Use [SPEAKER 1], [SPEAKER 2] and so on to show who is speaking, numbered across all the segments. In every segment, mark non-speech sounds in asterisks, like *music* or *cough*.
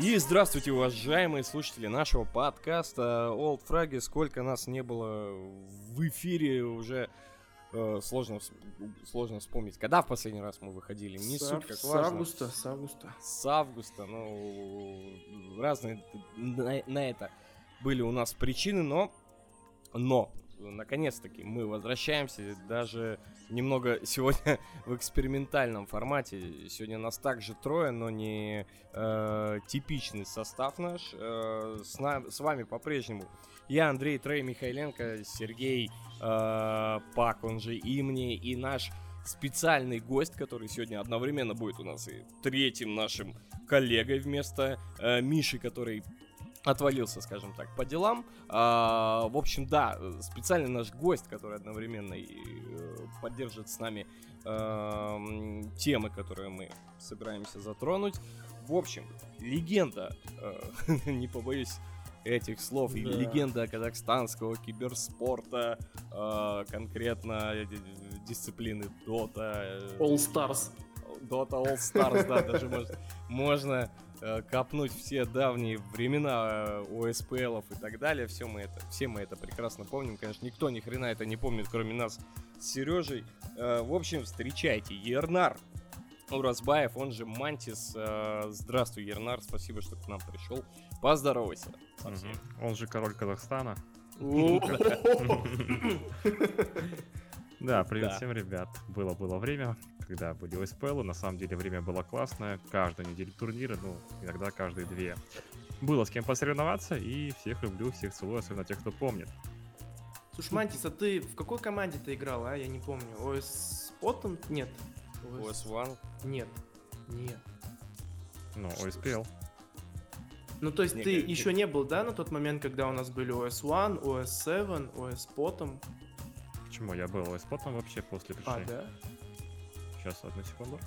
[SPEAKER 1] И здравствуйте, уважаемые слушатели нашего подкаста Old Fragi. Сколько нас не было в эфире уже э, сложно, сложно вспомнить, когда в последний раз мы выходили. Не
[SPEAKER 2] с,
[SPEAKER 1] суть, как
[SPEAKER 2] с
[SPEAKER 1] важно.
[SPEAKER 2] августа, с августа.
[SPEAKER 1] С августа, ну, разные на, на это были у нас причины, но, но, наконец-таки мы возвращаемся, даже немного *laughs* сегодня в экспериментальном формате. Сегодня нас также трое, но не э, типичный состав наш. Э, с, на, с вами по-прежнему я, Андрей Трей Михайленко, Сергей э, Пак, он же Имни, и наш специальный гость, который сегодня одновременно будет у нас и третьим нашим коллегой вместо э, Миши, который отвалился, скажем так, по делам. А, в общем, да, специальный наш гость, который одновременно и э, поддержит с нами э, темы, которые мы собираемся затронуть. В общем, легенда, э, *laughs* не побоюсь этих слов, да. легенда казахстанского киберспорта, э, конкретно дисциплины Dota.
[SPEAKER 2] All Stars.
[SPEAKER 1] Dota All Stars, да, даже можно, копнуть все давние времена э, ОСПЛов и так далее. Все мы это, все мы это прекрасно помним. Конечно, никто ни хрена это не помнит, кроме нас с Сережей. Э, в общем, встречайте, Ернар Уразбаев, он же Мантис. Э, здравствуй, Ернар, спасибо, что к нам пришел. Поздоровайся.
[SPEAKER 3] Угу. Он же король Казахстана. *laughs* *laughs* Да, *laughs* привет всем, ребят. Было-было время, когда были ОСПЛ, на самом деле время было классное. Каждую неделю турниры, ну, иногда каждые две. Было с кем посоревноваться, и всех люблю, всех целую, особенно тех, кто помнит.
[SPEAKER 2] Слушай, Мантис, а ты в какой команде ты играл, а? Я не помню. ОС Потом? Нет.
[SPEAKER 1] ОС One?
[SPEAKER 2] Нет. Нет.
[SPEAKER 3] Ну, ОСПЛ.
[SPEAKER 2] Ну, то есть не, ты не, еще не был, да, на тот момент, когда у нас были OS One, OS 7, OS Potom?
[SPEAKER 3] Почему? Я был Potom вообще после пришли.
[SPEAKER 2] А, да?
[SPEAKER 3] Сейчас, одну секунду.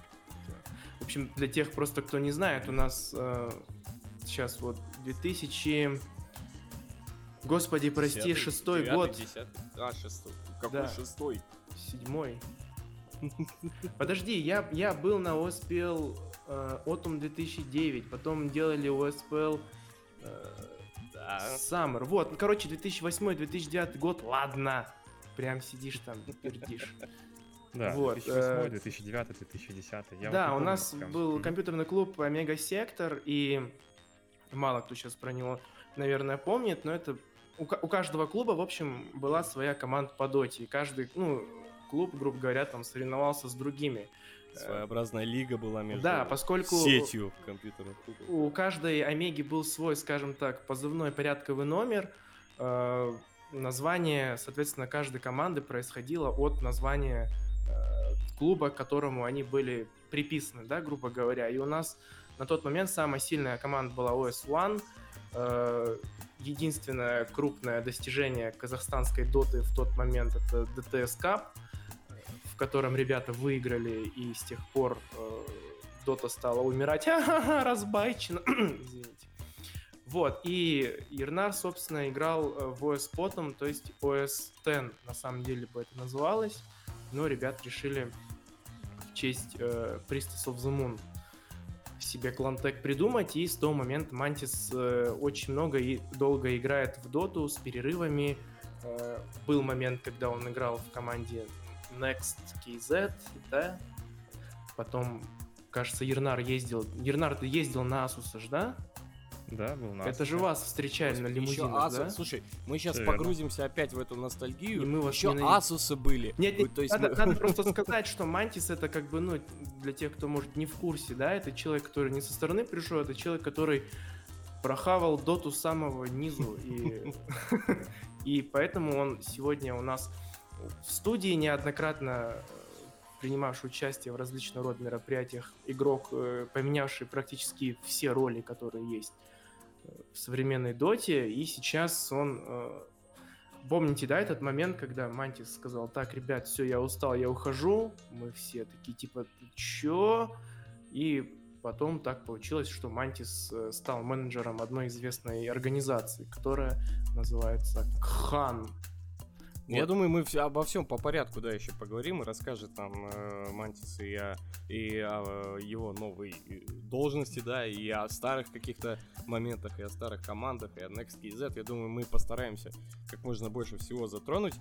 [SPEAKER 2] В общем, для тех просто, кто не знает, у нас э, сейчас вот 2000... Господи, прости, Десятый, шестой
[SPEAKER 1] девятый,
[SPEAKER 2] год.
[SPEAKER 1] Десятый. А, шестой. Какой
[SPEAKER 2] да.
[SPEAKER 1] шестой?
[SPEAKER 2] Седьмой. Подожди, я, я был на OSPL э, Autumn 2009, потом делали OSPL э, да. Summer. Вот, короче, 2008-2009 год, ладно. Прям сидишь там, пердишь. *laughs*
[SPEAKER 3] Да, вот, 2008, 2009, 2010.
[SPEAKER 2] Я да, вот у нас прям. был компьютерный клуб Омега Сектор, и мало кто сейчас про него, наверное, помнит, но это у, у каждого клуба, в общем, была своя команда по доте, и каждый, ну, клуб, грубо говоря, там соревновался с другими.
[SPEAKER 1] Своеобразная лига была между
[SPEAKER 2] да, поскольку
[SPEAKER 1] сетью компьютерных клубов.
[SPEAKER 2] У каждой Омеги был свой, скажем так, позывной порядковый номер. Название, соответственно, каждой команды происходило от названия э, клуба, к которому они были приписаны, да, грубо говоря. И у нас на тот момент самая сильная команда была OS One. Э, единственное крупное достижение казахстанской доты в тот момент это DTS Cup котором ребята выиграли, и с тех пор э, Дота стала умирать. *laughs* Ха-ха-ха, разбайчено. *clears throat* Извините. Вот, и Ернар, собственно, играл э, в OS потом, то есть OS 10, на самом деле бы это называлось, но ребят решили в честь э, Priestess of the Moon себе клантек придумать, и с того момента Мантис э, очень много и долго играет в доту с перерывами. Э, был момент, когда он играл в команде Next KZ, да? Потом, кажется, Ернар ездил. Ернар, ты ездил на Asus, да?
[SPEAKER 3] Да, был на
[SPEAKER 2] Это же вас встречали на лимузинах, да?
[SPEAKER 1] Слушай, мы сейчас Все погрузимся верно. опять в эту ностальгию.
[SPEAKER 2] И мы вас
[SPEAKER 1] Еще ненавидим. Асусы были.
[SPEAKER 2] Нет, нет, то есть надо, мы... надо *laughs* просто сказать, что Мантис это как бы, ну, для тех, кто, может, не в курсе, да, это человек, который не со стороны пришел, это человек, который прохавал доту с самого низу. И, *laughs* и поэтому он сегодня у нас в студии неоднократно э, принимавший участие в различного рода мероприятиях, игрок, э, поменявший практически все роли, которые есть в современной доте, и сейчас он... Помните, да, этот момент, когда Мантис сказал, так, ребят, все, я устал, я ухожу, мы все такие, типа, ты чё? И потом так получилось, что Мантис стал менеджером одной известной организации, которая называется Кхан.
[SPEAKER 1] Я думаю, мы вс- обо всем по порядку, да, еще поговорим и расскажет нам э, Мантис и о, и о э, его новой э, должности, да, и о старых каких-то моментах, и о старых командах, и о Next KZ. Я думаю, мы постараемся как можно больше всего затронуть.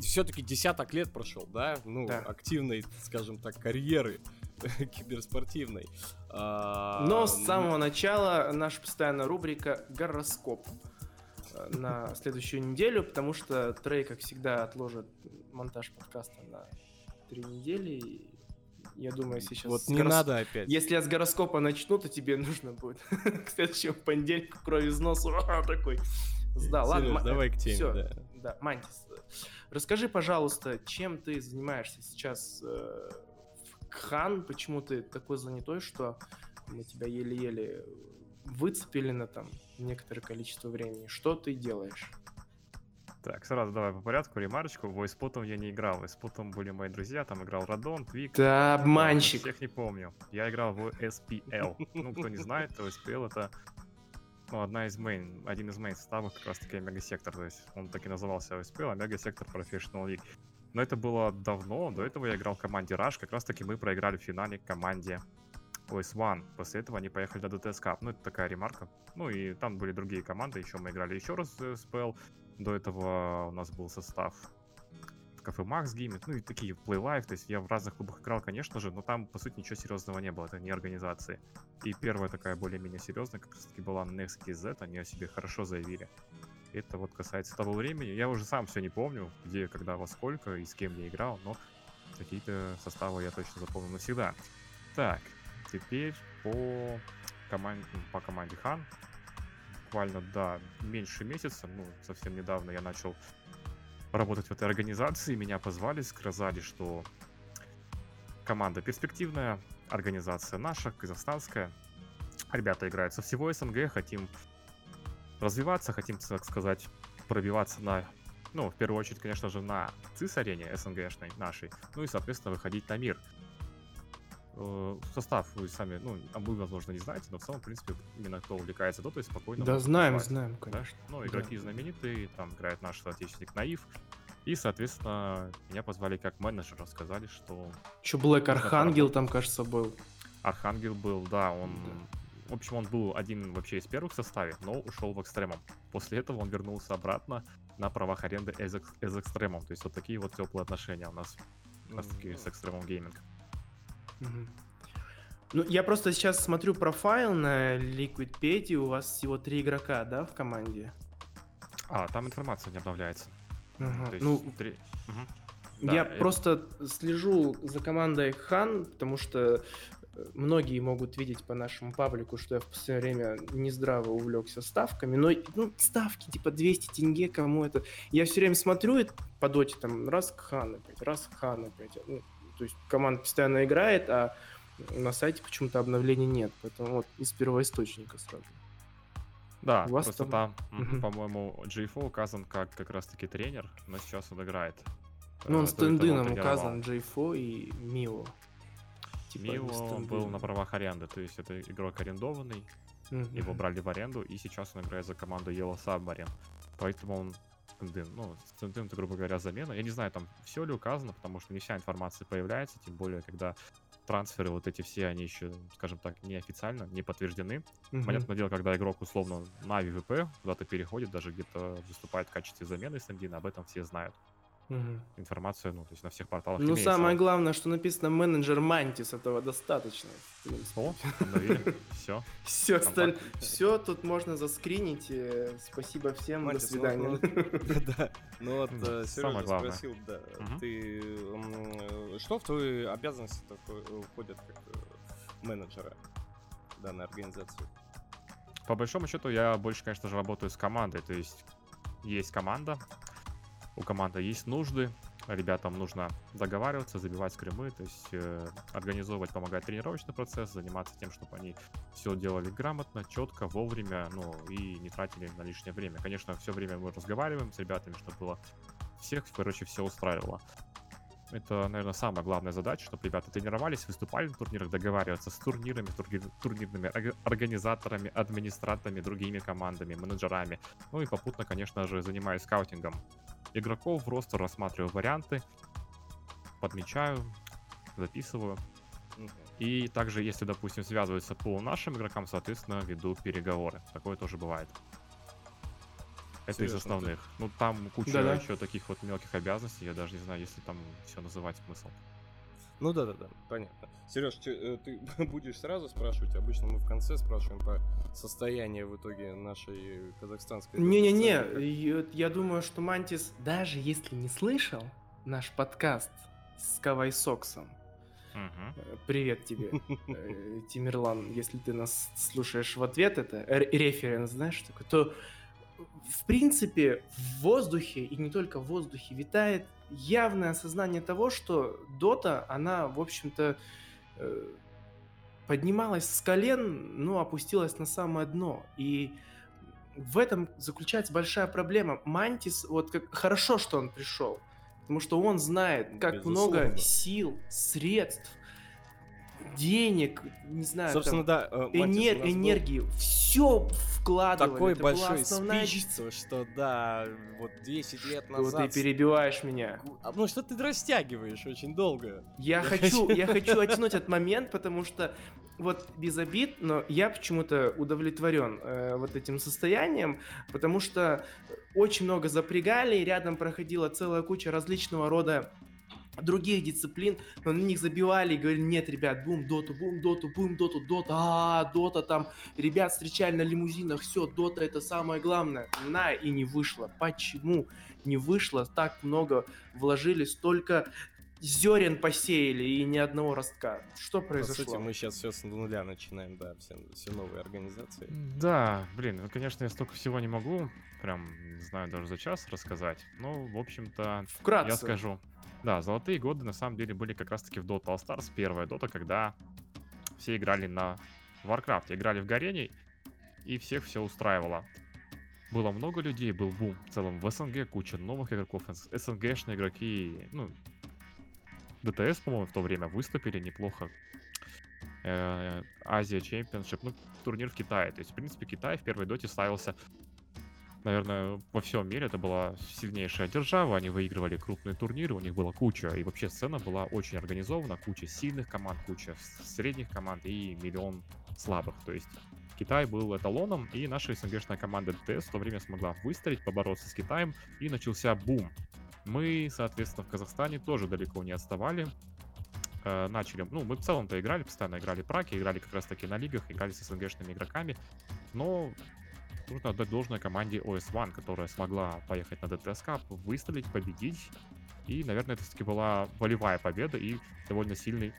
[SPEAKER 1] все-таки десяток лет прошел, да, ну,
[SPEAKER 2] Да.
[SPEAKER 1] активной, скажем так, карьеры *laughs* киберспортивной. А,
[SPEAKER 2] Но с самого начала наша постоянная рубрика «Гороскоп» э, на следующую неделю, потому что Трей, как всегда, отложит монтаж подкаста на три недели. Я думаю, сейчас...
[SPEAKER 1] Вот не
[SPEAKER 2] горос-
[SPEAKER 1] надо опять.
[SPEAKER 2] Если я с гороскопа начну, то тебе *laughs* нужно будет *laughs* к следующему понедельнику кровь из носа *laughs* такой. Сдал. Ладно,
[SPEAKER 1] давай к теме,
[SPEAKER 2] всё.
[SPEAKER 1] да.
[SPEAKER 2] Да, Мантис, расскажи, пожалуйста, чем ты занимаешься сейчас э, в Кхан? Почему ты такой занятой, что мы тебя еле-еле выцепили на там некоторое количество времени? Что ты делаешь?
[SPEAKER 3] Так, сразу давай по порядку, ремарочку. Войспотом я не играл. Войспотом были мои друзья, там играл Радон, Твик. Ладно,
[SPEAKER 2] обманщик.
[SPEAKER 3] Всех не помню. Я играл в SPL. Ну, кто не знает, то SPL это ну, одна из main, один из main составов как раз таки Omega Sector. То есть он так и назывался SPL, Omega Sector Professional League. Но это было давно. До этого я играл в команде Rush. Как раз таки мы проиграли в финале команде OS One. После этого они поехали до DTS Cup. Ну, это такая ремарка. Ну, и там были другие команды. Еще мы играли еще раз в SPL. До этого у нас был состав кафе Макс Геймит, ну и такие Play Life, то есть я в разных клубах играл, конечно же, но там, по сути, ничего серьезного не было, это не организации. И первая такая более-менее серьезная как раз таки была Next KZ, они о себе хорошо заявили. Это вот касается того времени. Я уже сам все не помню, где, когда, во сколько и с кем я играл, но какие-то составы я точно запомнил навсегда. Так, теперь по команде, по команде Хан. Буквально, да, меньше месяца, ну, совсем недавно я начал работать в этой организации. Меня позвали, сказали, что команда перспективная, организация наша, казахстанская. Ребята играют со всего СНГ, хотим развиваться, хотим, так сказать, пробиваться на, ну, в первую очередь, конечно же, на ЦИС-арене СНГшной нашей, ну и, соответственно, выходить на мир. Э, Состав вы сами, ну, а вы, возможно, не знаете, но в целом, в принципе, именно кто увлекается дотой, спокойно
[SPEAKER 2] Да знаем,
[SPEAKER 3] назвать
[SPEAKER 2] знаем,
[SPEAKER 3] да?
[SPEAKER 2] конечно.
[SPEAKER 3] Ну,
[SPEAKER 2] Да.
[SPEAKER 3] игроки знаменитые, там играет наш соотечественник Наив. И, соответственно, меня позвали как менеджера, сказали, что
[SPEAKER 2] Еще
[SPEAKER 3] Black
[SPEAKER 2] Архангел там, кажется, был.
[SPEAKER 3] Архангел был, да, он... В общем, он был один вообще из первых в составе, но ушел в экстремум. После этого он вернулся обратно на правах аренды из, Экс- из экстремум. То есть вот такие вот теплые отношения у нас как раз таки с Extremum
[SPEAKER 2] Gaming. Ну, я просто сейчас смотрю profile на Liquipedia, у вас всего три игрока, да, в команде?
[SPEAKER 3] А, там информация не обновляется. Есть
[SPEAKER 2] Ну,
[SPEAKER 3] три- Мгм. Да,
[SPEAKER 2] я
[SPEAKER 3] это-
[SPEAKER 2] просто слежу за командой Хан, потому что э, многие могут видеть по нашему паблику, что я в последнее время нездраво увлекся ставками, но ну, ставки типа 200 тенге, кому это... Я все время смотрю и по доте там раз Хан опять, раз Хан опять. Ну, то есть команда постоянно играет, а на сайте почему-то обновлений нет, поэтому вот из первоисточника сразу.
[SPEAKER 3] Да,
[SPEAKER 2] У вас
[SPEAKER 3] просто
[SPEAKER 2] там-
[SPEAKER 3] там, Мгм. по-моему, GFO указан как как раз-таки тренер, но сейчас он играет.
[SPEAKER 2] Ну, он
[SPEAKER 3] Э,
[SPEAKER 2] с
[SPEAKER 3] до этого
[SPEAKER 2] Тендыном
[SPEAKER 3] тренировал.
[SPEAKER 2] указан, Джейфо и Мио. Типа
[SPEAKER 3] Мио был на правах аренды, то есть это игрок арендованный,
[SPEAKER 2] Мгм.
[SPEAKER 3] его брали в аренду, и сейчас он играет за команду Yellow Submarine. Поэтому он Тендын, ну, Тендын, это, грубо говоря, замена. Я не знаю, там все ли указано, потому что не вся информация появляется, тем более, когда трансферы вот эти все, они еще, скажем так, неофициально, не подтверждены.
[SPEAKER 2] Мгм.
[SPEAKER 3] Понятное дело, когда игрок условно на ВВП куда-то переходит, даже где-то выступает в качестве замены Сандина, об этом все знают.
[SPEAKER 2] Мгм.
[SPEAKER 3] Информация, ну, то есть на всех порталах
[SPEAKER 2] Ну,
[SPEAKER 3] имеется.
[SPEAKER 2] самое главное, что написано менеджер Мантис, этого достаточно.
[SPEAKER 3] О, все.
[SPEAKER 2] Все,
[SPEAKER 3] Компактно.
[SPEAKER 2] все тут можно заскринить. э, Спасибо всем,
[SPEAKER 1] Мантис,
[SPEAKER 2] до свидания.
[SPEAKER 1] ну, *laughs* Да, ну вот э,
[SPEAKER 3] самое
[SPEAKER 1] Сережа
[SPEAKER 3] главное.
[SPEAKER 1] спросил, да, ты э, что в твои обязанности такое входят как э, менеджера данной организации?
[SPEAKER 3] По большому счету, я больше, конечно же, работаю с командой. То есть есть команда, у команды есть нужды, ребятам нужно договариваться, забивать скримы, то есть э, организовывать, помогать тренировочный процесс, заниматься тем, чтобы они все делали грамотно, четко, вовремя, ну и не тратили на лишнее время. Конечно, все время мы разговариваем с ребятами, чтобы было всех, короче, все устраивало. Это, наверное, самая главная задача, чтобы ребята тренировались, выступали на турнирах, договариваться с турнирами, турги- турнирными орга- организаторами, администраторами, другими командами, менеджерами. Ну и попутно, конечно же, занимаюсь скаутингом. игроков в ростер, рассматриваю варианты, подмечаю, записываю. И также, если, допустим, связывается по нашим игрокам, соответственно, веду переговоры. Такое тоже бывает. Это из
[SPEAKER 1] Серьезно, ты-
[SPEAKER 3] основных. Ну, там куча
[SPEAKER 2] Да-да.
[SPEAKER 3] еще таких вот мелких обязанностей, я даже не знаю, если там все называть смысл.
[SPEAKER 1] Ну да, да, да, понятно. Сереж, ты, *laughs* будешь сразу спрашивать? Обычно мы в конце спрашиваем по состоянию в итоге нашей казахстанской.
[SPEAKER 2] Не-не-не, я- я думаю, что Мантис, даже если не слышал наш подкаст с Кавай Соксом, э, привет тебе, *laughs* э, Тимирлан, если ты нас слушаешь в ответ, это референс, знаешь, что такое, то в принципе в воздухе, и не только в воздухе, витает явное осознание того, что Дота, она, в общем-то, э, поднималась с колен, но опустилась на самое дно. И в этом заключается большая проблема. Мантис, вот как хорошо, что он пришел, потому что он знает, как много
[SPEAKER 1] Безусловно.
[SPEAKER 2] сил, средств, денег, не знаю,
[SPEAKER 1] Собственно,
[SPEAKER 2] там,
[SPEAKER 1] да, э, Матис,
[SPEAKER 2] энер-
[SPEAKER 1] нас был
[SPEAKER 2] энергию, все вкладывали.
[SPEAKER 1] Такой
[SPEAKER 2] Это была
[SPEAKER 1] большой
[SPEAKER 2] основная
[SPEAKER 1] спич, что- что да, вот 10 лет назад...
[SPEAKER 2] ты перебиваешь меня.
[SPEAKER 1] А, Ну что ты растягиваешь очень долго?
[SPEAKER 2] Я
[SPEAKER 1] Я
[SPEAKER 2] хочу,
[SPEAKER 1] хочу-
[SPEAKER 2] я хочу оттянуть этот момент, потому что вот без обид, но я почему-то удовлетворен э, вот этим состоянием, потому что очень много запрягали, и рядом проходила целая куча различного рода других дисциплин, но на них забивали и говорили, нет, ребят, бум, доту, бум, доту, бум, доту, дота, а, дота там, ребят встречали на лимузинах, все, дота это самое главное. На, и не вышло. Почему не вышло? Так много вложили, столько зерен посеяли и ни одного ростка. Что
[SPEAKER 1] По
[SPEAKER 2] произошло?
[SPEAKER 1] сути, мы сейчас все с нуля начинаем, да, все, все новые организации.
[SPEAKER 3] Да, блин, ну, конечно, я столько всего не могу, прям, не знаю, даже за час рассказать. Но, в общем-то,
[SPEAKER 2] Вкратце.
[SPEAKER 3] я скажу. Да, золотые годы на самом деле были как раз-таки в Dota All Stars, первая Dota, когда все играли на Warcraft, играли в Горений, и всех все устраивало. Было много людей, был бум в целом в СНГ, куча новых игроков, СНГшные игроки, ну, ДТС, по-моему, в то время выступили неплохо. Э, Азия Чемпионшип, ну, турнир в Китае. То есть, в принципе, Китай в первой доте ставился, наверное, во всем мире. Это была сильнейшая держава, они выигрывали крупные турниры, у них была куча. И вообще сцена была очень организована, куча сильных команд, куча средних команд и миллион слабых. То есть Китай был эталоном, и наша СНГшная команда ДТС в то время смогла выстрелить, побороться с Китаем, и начался бум. Мы, соответственно, в Казахстане тоже далеко не отставали. Э, начали, ну, мы в целом-то играли, постоянно играли праки, играли как раз-таки на лигах, играли с СНГшными игроками, но нужно отдать должное команде OS1, которая смогла поехать на DTS Cup, выстрелить, победить, и, наверное, это все-таки была волевая победа и довольно сильный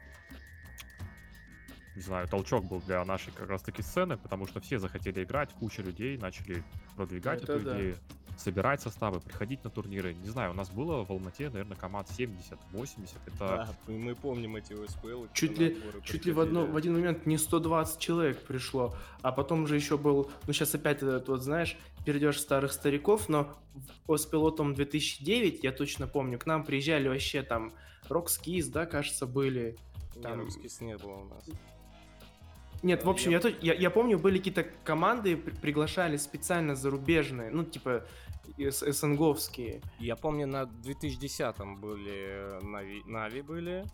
[SPEAKER 3] не знаю, толчок был для нашей как раз таки сцены, потому что все захотели играть, куча людей начали продвигать
[SPEAKER 2] Это
[SPEAKER 3] эту
[SPEAKER 2] да.
[SPEAKER 3] идею, собирать составы, приходить на турниры. Не знаю, у нас было в Алмате, наверное, команд 70-80. Это
[SPEAKER 1] Да, мы помним эти ОСПЛ.
[SPEAKER 2] Чуть ли, чуть ли в, одно, в один момент не 120 человек пришло, а потом же еще был, ну сейчас опять этот вот, знаешь, перейдешь старых стариков, но в Оспилотом 2009, я точно помню, к нам приезжали вообще там Рокскиз, да, кажется, были. там-
[SPEAKER 1] Русскис не было у нас.
[SPEAKER 2] Нет, в общем,
[SPEAKER 1] я-
[SPEAKER 2] я, я, помню, были какие-то команды, при- приглашали специально зарубежные, ну, типа, СНГовские.
[SPEAKER 1] Я помню, на 2010-м были Нави, Нави были,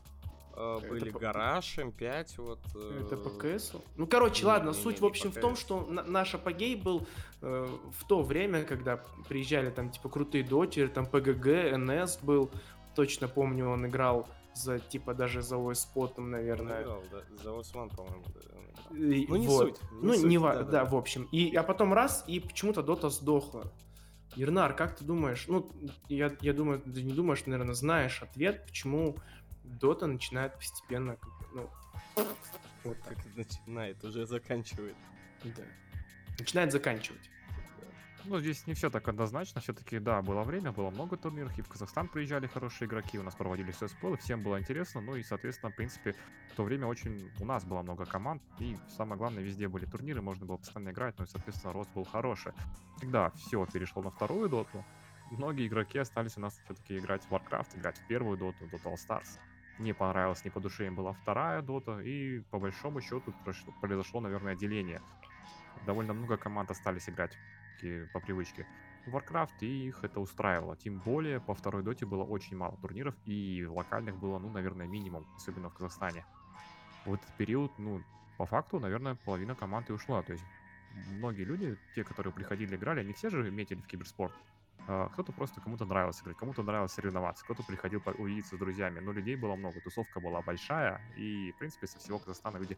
[SPEAKER 1] э,
[SPEAKER 2] Это
[SPEAKER 1] были
[SPEAKER 2] по-
[SPEAKER 1] Гараж, М5, вот. э,
[SPEAKER 2] Это по КСу? Ну, короче,
[SPEAKER 1] не-
[SPEAKER 2] ладно,
[SPEAKER 1] не- не-
[SPEAKER 2] суть, в
[SPEAKER 1] не
[SPEAKER 2] общем,
[SPEAKER 1] по
[SPEAKER 2] в том, что на- наш апогей был э, в то время, когда приезжали там, типа, крутые дотеры, там, ПГГ, НС был, точно помню, он играл за, типа, даже за спотом,
[SPEAKER 1] он
[SPEAKER 2] наверное.
[SPEAKER 1] играл, да, за Осман, по-моему, да.
[SPEAKER 2] И
[SPEAKER 1] Ну, не
[SPEAKER 2] вот.
[SPEAKER 1] суть.
[SPEAKER 2] Ну,
[SPEAKER 1] суть,
[SPEAKER 2] не ва- да,
[SPEAKER 1] да-да.
[SPEAKER 2] в общем. И, а потом раз, и почему-то Дота сдохла. Ернар, как ты думаешь? Ну, я, я думаю, ты не думаешь, ты, наверное, знаешь ответ, почему Дота начинает постепенно, ну, вот так,
[SPEAKER 1] Как начинает, уже заканчивает.
[SPEAKER 2] да. Начинает заканчивать.
[SPEAKER 3] Ну, здесь не все так однозначно. Все-таки, да, было время, было много турниров, и в Казахстан приезжали хорошие игроки, у нас проводились СПЛ, и всем было интересно. Ну и, соответственно, в принципе, в то время очень у нас было много команд, и самое главное, везде были турниры, можно было постоянно играть, ну и, соответственно, рост был хороший. Когда все перешло на вторую доту, многие игроки остались у нас все-таки играть в Warcraft, играть в первую доту, Dota All Stars. Не понравилось, не по душе им была вторая дота, и по большому счету произошло, наверное, деление. Довольно много команд остались играть таки по привычке Warcraft, и их это устраивало. Тем более, по второй доте было очень мало турниров, и локальных было, ну, наверное, минимум, особенно в Казахстане. В этот период, ну, по факту, наверное, половина команд и ушла. То есть многие люди, те, которые приходили, играли, они все же метили в киберспорт. А, кто-то просто кому-то нравилось играть, кому-то нравилось соревноваться, кто-то приходил увидеться с друзьями, но людей было много, тусовка была большая, и, в принципе, со всего Казахстана люди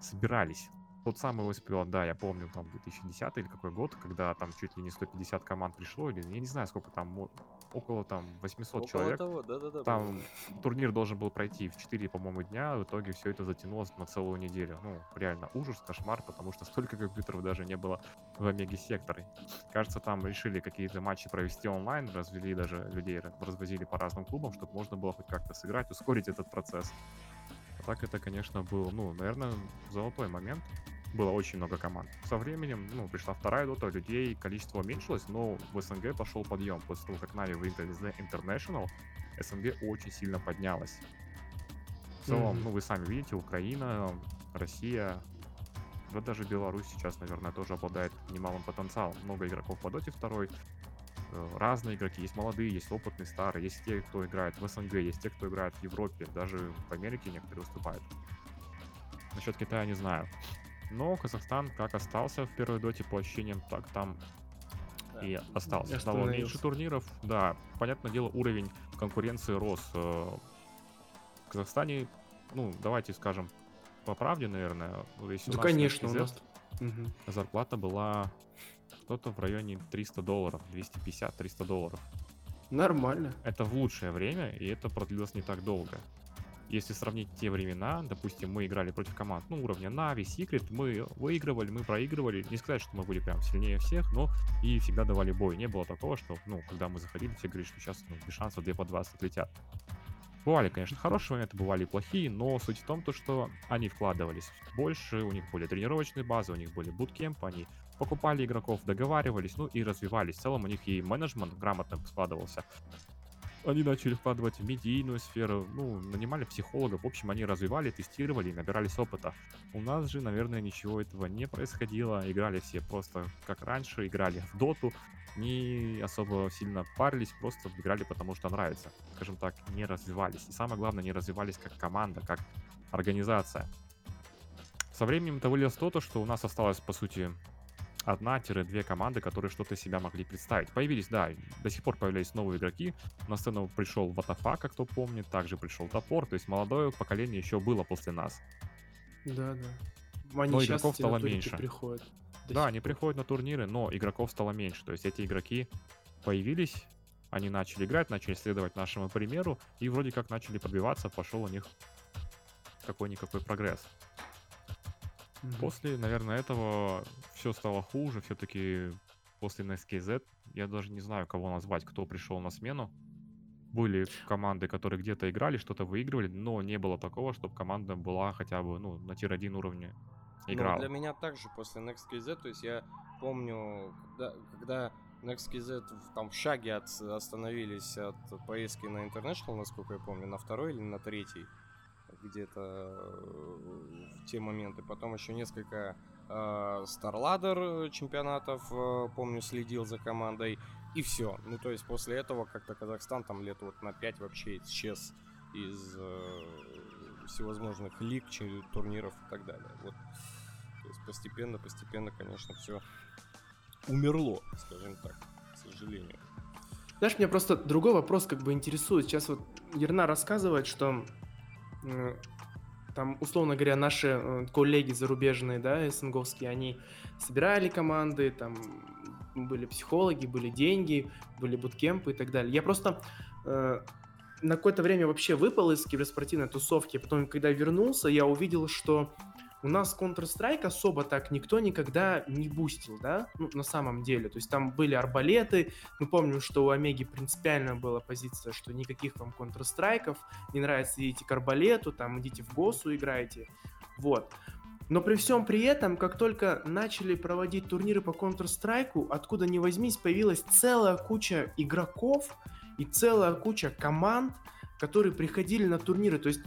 [SPEAKER 3] собирались. Тот самый ОСПЛ, да, я помню, там 2010 или какой год, когда там чуть ли не 150 команд пришло, или я не знаю, сколько там, около там 800 около человек. Того, да, да, да, там да. турнир должен был пройти в 4, по-моему, дня, в итоге все это затянулось на целую неделю. Ну, реально ужас, кошмар, потому что столько компьютеров даже не было в Омеге секторе. Кажется, там решили какие-то матчи провести онлайн, развели даже людей, развозили по разным клубам, чтобы можно было хоть как-то сыграть, ускорить этот процесс. Так это, конечно, был, ну, наверное, золотой момент было очень много команд. Со временем, ну, пришла вторая дота, людей количество уменьшилось, но в СНГ пошел подъем. После того, как Нави выиграли за International, СНГ очень сильно поднялась. В целом, mm-hmm. ну, вы сами видите, Украина, Россия, да даже Беларусь сейчас, наверное, тоже обладает немалым потенциалом. Много игроков по доте второй, разные игроки, есть молодые, есть опытные, старые, есть те, кто играет в СНГ, есть те, кто играет в Европе, даже в Америке некоторые выступают. Насчет Китая не знаю. Но Казахстан как остался в первой доте по ощущениям, так там да. и остался. Стало меньше турниров. Да, понятное дело, уровень конкуренции рос. Э, в Казахстане, ну, давайте скажем по правде, наверное.
[SPEAKER 2] Если да, конечно, у нас...
[SPEAKER 3] Зарплата была что-то в районе 300 долларов, 250-300 долларов.
[SPEAKER 2] Нормально.
[SPEAKER 3] Это в лучшее время, и это продлилось не так долго если сравнить те времена, допустим, мы играли против команд, ну, уровня Navi, Secret, мы выигрывали, мы проигрывали, не сказать, что мы были прям сильнее всех, но и всегда давали бой. Не было такого, что, ну, когда мы заходили, все говорили, что сейчас ну, без шансов 2 по 20 летят. Бывали, конечно, хорошие моменты, бывали плохие, но суть в том, то, что они вкладывались больше, у них были тренировочные базы, у них были буткемпы, они покупали игроков, договаривались, ну и развивались. В целом у них и менеджмент грамотно складывался они начали вкладывать в медийную сферу, ну, нанимали психологов, в общем, они развивали, тестировали и набирались опыта. У нас же, наверное, ничего этого не происходило, играли все просто как раньше, играли в доту, не особо сильно парились, просто играли потому что нравится. Скажем так, не развивались. И самое главное, не развивались как команда, как организация. Со временем это вылилось то, что у нас осталось, по сути, одна-две команды, которые что-то себя могли представить. Появились, да, до сих пор появлялись новые игроки. На сцену пришел Ватафака, кто помнит, также пришел Топор, то есть молодое поколение еще было после нас.
[SPEAKER 2] Да, да.
[SPEAKER 3] Они но игроков стало меньше. Приходят. Да, они приходят на турниры, но игроков стало меньше. То есть эти игроки появились, они начали играть, начали следовать нашему примеру, и вроде как начали пробиваться, пошел у них какой-никакой прогресс. После, наверное, этого все стало хуже. Все-таки после NSKZ я даже не знаю, кого назвать, кто пришел на смену. Были команды, которые где-то играли, что-то выигрывали, но не было такого, чтобы команда была хотя бы ну, на тир-1 уровне играла.
[SPEAKER 1] Ну, для меня также после NextKZ, то есть я помню, когда, когда NextKZ там в шаге от, остановились от поездки на International, насколько я помню, на второй или на третий где-то э, в те моменты. Потом еще несколько э, StarLadder чемпионатов, э, помню, следил за командой. И все. Ну, то есть после этого как-то Казахстан там лет вот на 5 вообще исчез из э, всевозможных лиг, турниров и так далее. Вот. То есть постепенно, постепенно, конечно, все умерло, скажем так, к сожалению.
[SPEAKER 2] Знаешь, меня просто другой вопрос как бы интересует. Сейчас вот Ерна рассказывает, что Э, там, условно говоря, наши э, коллеги зарубежные, да, СНГовские, они собирали команды, там были психологи, были деньги, были буткемпы и так далее. Я просто э, на какое-то время вообще выпал из киберспортивной тусовки, потом, когда вернулся, я увидел, что у нас Counter-Strike особо так никто никогда не бустил, да, ну, на самом деле. То есть там были арбалеты, мы помним, что у Омеги принципиально была позиция, что никаких вам Counter-Strike'ов, не нравится, идите к арбалету, там идите в ГОСу играйте, вот. Но при всем при этом, как только начали проводить турниры по Counter-Strike, откуда ни возьмись, появилась целая куча игроков и целая куча команд, которые приходили на турниры. То есть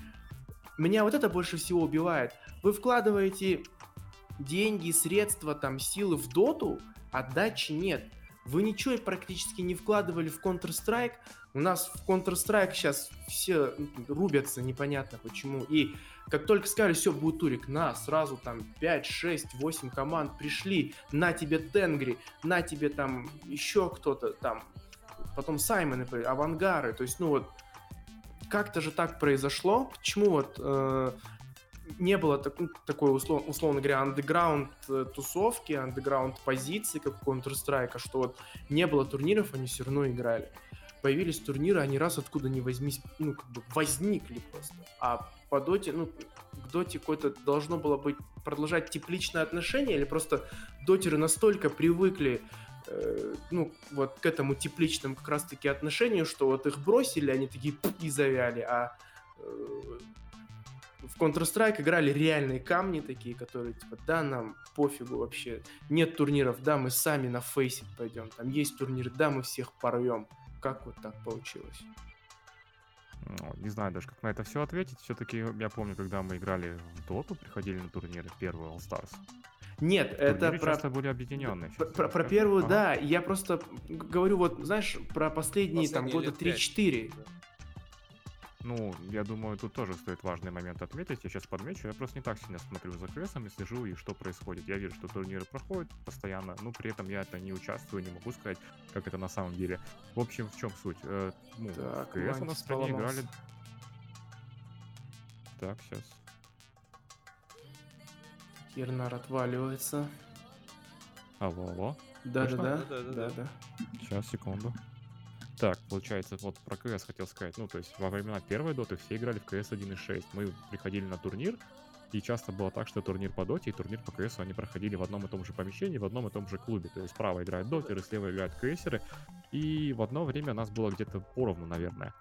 [SPEAKER 2] меня вот это больше всего убивает. Вы вкладываете деньги, средства, там, силы в доту, отдачи нет. Вы ничего практически не вкладывали в Counter-Strike. У нас в Counter-Strike сейчас все рубятся, непонятно почему. И как только сказали, все, будет турик, на, сразу там 5, 6, 8 команд пришли, на тебе Тенгри, на тебе там еще кто-то там, потом Саймоны, Авангары, то есть, ну вот, как-то же так произошло, почему вот э, не было так, ну, такой, услов, условно говоря, андеграунд э, тусовки, андеграунд позиции, как у Counter-Strike, что вот не было турниров, они все равно играли. Появились турниры, они раз откуда не возьмись, ну, как бы возникли просто. А по доте, ну, к доте какое-то должно было быть продолжать тепличное отношение, или просто дотеры настолько привыкли э, ну, вот к этому тепличному как раз-таки отношению, что вот их бросили, они такие и завяли, а э, в Counter-Strike играли реальные камни такие, которые типа, да, нам пофигу вообще, нет турниров, да, мы сами на фейсе пойдем, там есть турниры, да, мы всех порвем. Как вот так получилось?
[SPEAKER 3] Ну, не знаю даже, как на это все ответить. Все-таки я помню, когда мы играли в Доту, приходили на турниры, первый All Stars.
[SPEAKER 2] Нет, это
[SPEAKER 3] про... часто были объединенные.
[SPEAKER 2] Про, про, про первую, ага. да. Я просто говорю, вот, знаешь, про последние, последние там года 3-4. Да.
[SPEAKER 3] Ну, я думаю, тут тоже стоит важный момент отметить. Я сейчас подмечу. Я просто не так сильно смотрю за КСом и слежу, и что происходит. Я вижу, что турниры проходят постоянно, но при этом я это не участвую, не могу сказать, как это на самом деле. В общем, в чем суть? Э, ну, так, в КС у нас в стране играли... Так, сейчас.
[SPEAKER 2] Кирнар отваливается.
[SPEAKER 3] Алло, алло.
[SPEAKER 2] Да-да-да. Да-да.
[SPEAKER 3] Сейчас, секунду. Так, получается, вот про КС хотел сказать. Ну, то есть во времена первой доты все играли в КС 1.6. Мы приходили на турнир, и часто было так, что турнир по доте и турнир по КС они проходили в одном и том же помещении, в одном и том же клубе. То есть справа играют дотеры, слева играют КСеры. И в одно время нас было где-то поровну, наверное.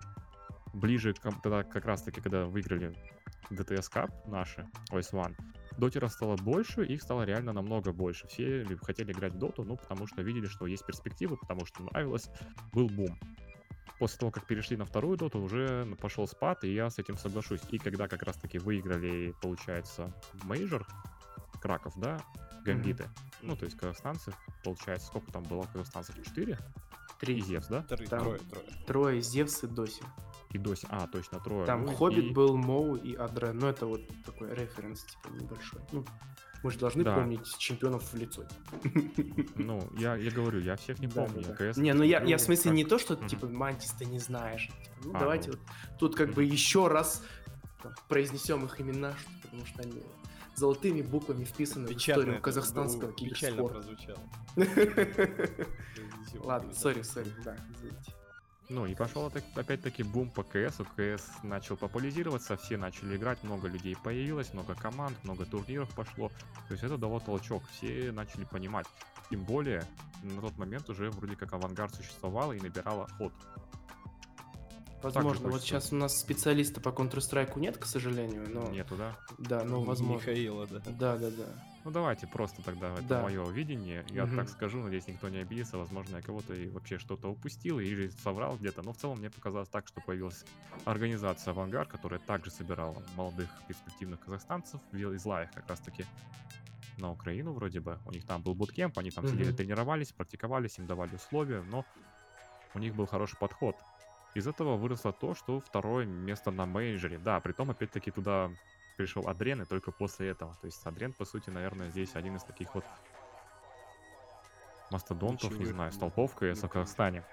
[SPEAKER 3] Ближе к, тогда как раз таки, когда выиграли DTS Cup наши, OS One, дотеров стало больше, их стало реально намного больше. Все хотели играть в доту, ну, потому что видели, что есть перспективы, потому что нравилось, был бум. После того, как перешли на вторую доту, уже пошел спад, и я с этим соглашусь. И когда как раз-таки выиграли, получается, major, Краков, да, гамбиты, mm-hmm. ну, то есть казахстанцы, получается, сколько там было казахстанцев? Четыре?
[SPEAKER 2] Три.
[SPEAKER 3] И Зевс, да?
[SPEAKER 2] Три, трое, трое. Трое, Зевс и Доси
[SPEAKER 3] и Доси. А, точно, трое.
[SPEAKER 2] Там ну, Хоббит и... был, Моу и Адре. Ну, это вот такой референс, типа, небольшой. Ну, мы же должны да. помнить чемпионов в лицо.
[SPEAKER 3] Ну, я, я говорю, я всех не помню. Да,
[SPEAKER 2] да. Не, ну я, я в смысле как... не то, что, типа, Мантис ты не знаешь. Типа, ну, а, давайте ну. вот тут как бы еще раз там, произнесем их имена, что, потому что они золотыми буквами вписаны Печально в историю казахстанского киберспорта. прозвучало. *laughs* Ладно, сори, сори, да, извините.
[SPEAKER 3] Ну и пошел опять-таки бум по КС. КС начал популяризироваться, все начали играть, много людей появилось, много команд, много турниров пошло. То есть это дало толчок, все начали понимать. Тем более, на тот момент уже вроде как авангард существовал и набирала ход.
[SPEAKER 2] Возможно, вот сейчас у нас специалиста по Counter-Strike нет, к сожалению, но...
[SPEAKER 3] Нету, да?
[SPEAKER 2] Да, ну, возможно.
[SPEAKER 1] Михаила, да.
[SPEAKER 2] Да, да, да.
[SPEAKER 3] Ну, давайте просто тогда, это да. мое видение. Я угу. так скажу, надеюсь, никто не обидится. Возможно, я кого-то и вообще что-то упустил или соврал где-то. Но в целом мне показалось так, что появилась организация «Авангард», которая также собирала молодых перспективных казахстанцев, везла их как раз-таки на Украину вроде бы. У них там был буткемп, они там угу. сидели, тренировались, практиковались, им давали условия, но у них был хороший подход. Из этого выросло то, что второе место на мейджоре. Да, при том, опять-таки, туда пришел Адрен, и только после этого. То есть Адрен, по сути, наверное, здесь один из таких вот мастодонтов, Ничего не знаю, столпов КС в Казахстане.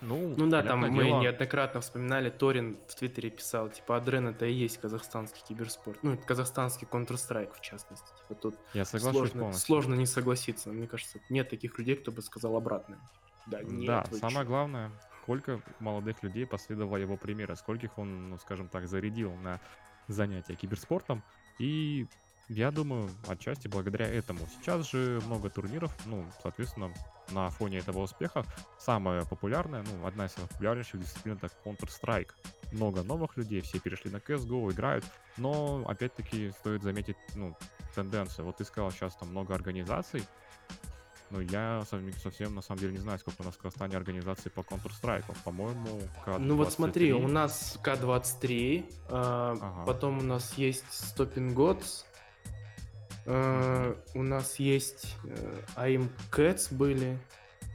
[SPEAKER 2] Ну, ну да, там мы дело... неоднократно вспоминали, Торин в Твиттере писал, типа, Адрен это и есть казахстанский киберспорт. Ну, казахстанский Counter-Strike, в частности. Типа, тут
[SPEAKER 3] Я соглашусь
[SPEAKER 2] сложно, сложно не согласиться. Мне кажется, нет таких людей, кто бы сказал обратное.
[SPEAKER 3] Да, нет, да самое что? главное, сколько молодых людей последовало его примера, скольких он, ну, скажем так, зарядил на занятия киберспортом. И я думаю, отчасти благодаря этому. Сейчас же много турниров, ну, соответственно, на фоне этого успеха самая популярная, ну, одна из самых популярнейших дисциплин это Counter-Strike. Много новых людей, все перешли на CSGO, играют, но, опять-таки, стоит заметить, ну, тенденцию. Вот ты сказал, сейчас там много организаций, ну, я совсем, на самом деле, не знаю, сколько у нас в Казахстане организаций по Counter-Strike. По-моему,
[SPEAKER 2] К23. Ну вот смотри, у нас К23, э, ага. потом у нас есть Stopping Gods, э, у нас есть э, AIM Cats были,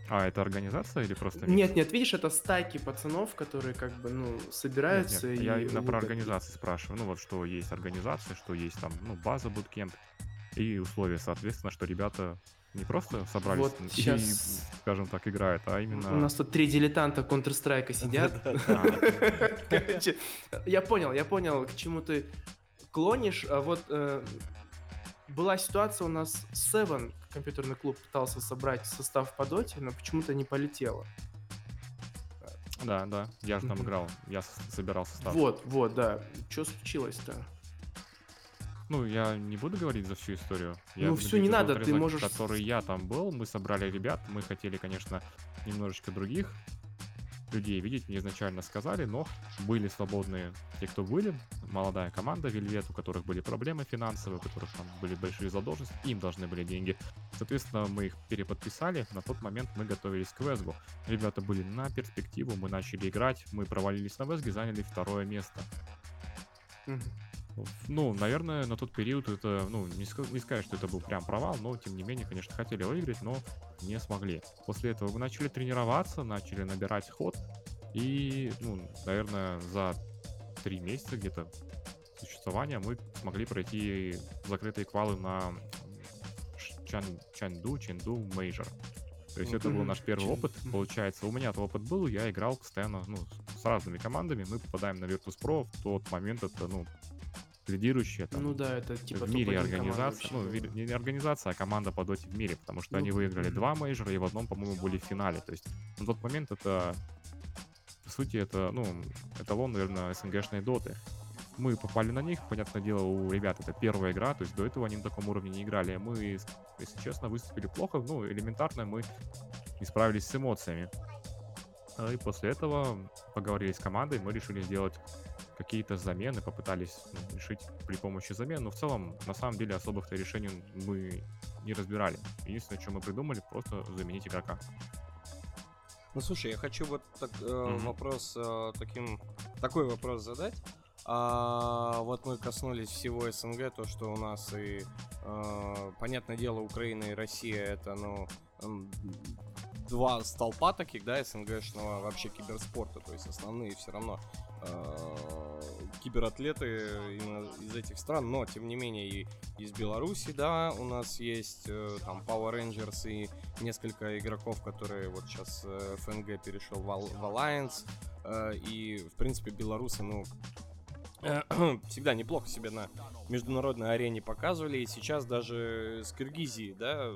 [SPEAKER 3] А, это организация или просто микс?
[SPEAKER 2] Нет, нет, видишь, это стайки пацанов, которые как бы, ну,
[SPEAKER 3] Нет,
[SPEAKER 2] собираются
[SPEAKER 3] нет,
[SPEAKER 2] и...
[SPEAKER 3] я именно про организации спрашиваю. Ну вот что есть организация, что есть там, ну, база буткемп и условия, соответственно, что ребята не просто собрались
[SPEAKER 2] Вот
[SPEAKER 3] и,
[SPEAKER 2] щас-
[SPEAKER 3] скажем так, играют, а именно...
[SPEAKER 2] У нас тут три дилетанта Counter-Strike сидят. *laughs*
[SPEAKER 3] А, *laughs*
[SPEAKER 2] Короче, я понял, я понял, к чему ты клонишь. А вот э, была ситуация у нас Seven, компьютерный клуб, пытался собрать состав по доте, но почему-то не полетело.
[SPEAKER 3] Да, да, я же там играл, я собирал состав.
[SPEAKER 2] Вот, вот, да. Что случилось-то?
[SPEAKER 3] Ну, я не буду говорить за всю историю. Я
[SPEAKER 2] Ну, всё, не надо, ты можешь
[SPEAKER 3] Который я там был, мы собрали ребят, мы хотели, конечно, немножечко других людей видеть, мне изначально сказали, но были свободные те, кто были, молодая команда Вельвет, у которых были проблемы финансовые, у которых там были большие задолженности, им должны были деньги. Соответственно, мы их переподписали, на тот момент мы готовились к Весгу. Ребята были на перспективу, мы начали играть, мы провалились на Весге, заняли второе место. Ну, наверное, на тот период это, ну, не, ска- не сказать, что это был прям провал, но, тем не менее, конечно, хотели выиграть, но не смогли. После этого мы начали тренироваться, начали набирать ход, и, ну, наверное, за три месяца где-то существования мы смогли пройти закрытые квалы на Чан, Чанду, Ченду Major. То есть это был наш первый опыт, получается. У меня опыт был, я играл постоянно, ну, с разными командами. Мы попадаем на Virtus.pro, в тот момент это, ну, лидирующая там
[SPEAKER 2] Ну да, это типа
[SPEAKER 3] в мире
[SPEAKER 2] топ-1 команда
[SPEAKER 3] организация, ну, не организация, а команда по доте в мире, потому что
[SPEAKER 2] Ну,
[SPEAKER 3] они выиграли два мейджора и в одном, по-моему, были в финале. То есть на тот момент это, по сути, это, ну, эталон, наверное, СНГшной доты. Мы попали на них, понятное дело, у ребят это первая игра, то есть до этого они на таком уровне не играли. Мы, если честно, выступили плохо, ну, элементарно мы не справились с эмоциями. И после этого поговорили с командой, мы решили сделать какие-то замены, попытались ну, решить при помощи замен, но в целом, на самом деле, особых-то решений мы не разбирали. Единственное, что мы придумали, просто заменить игрока.
[SPEAKER 1] Ну слушай, я хочу вот так, э,
[SPEAKER 3] Мгм.
[SPEAKER 1] вопрос э, таким такой вопрос задать. А, вот мы коснулись всего СНГ, то что у нас и э, понятное дело Украина и Россия это ну два столпа таких, да, СНГшного вообще киберспорта, то есть основные все равно э, кибератлеты именно из этих стран, но тем не менее и из Беларуси, да, у нас есть э, там Power Rangers и несколько игроков, которые вот сейчас э, ФНГ перешел в, в Alliance, э, и в принципе белорусы, ну *clears throat* всегда неплохо себя на международной арене показывали, и сейчас даже с Киргизии, да,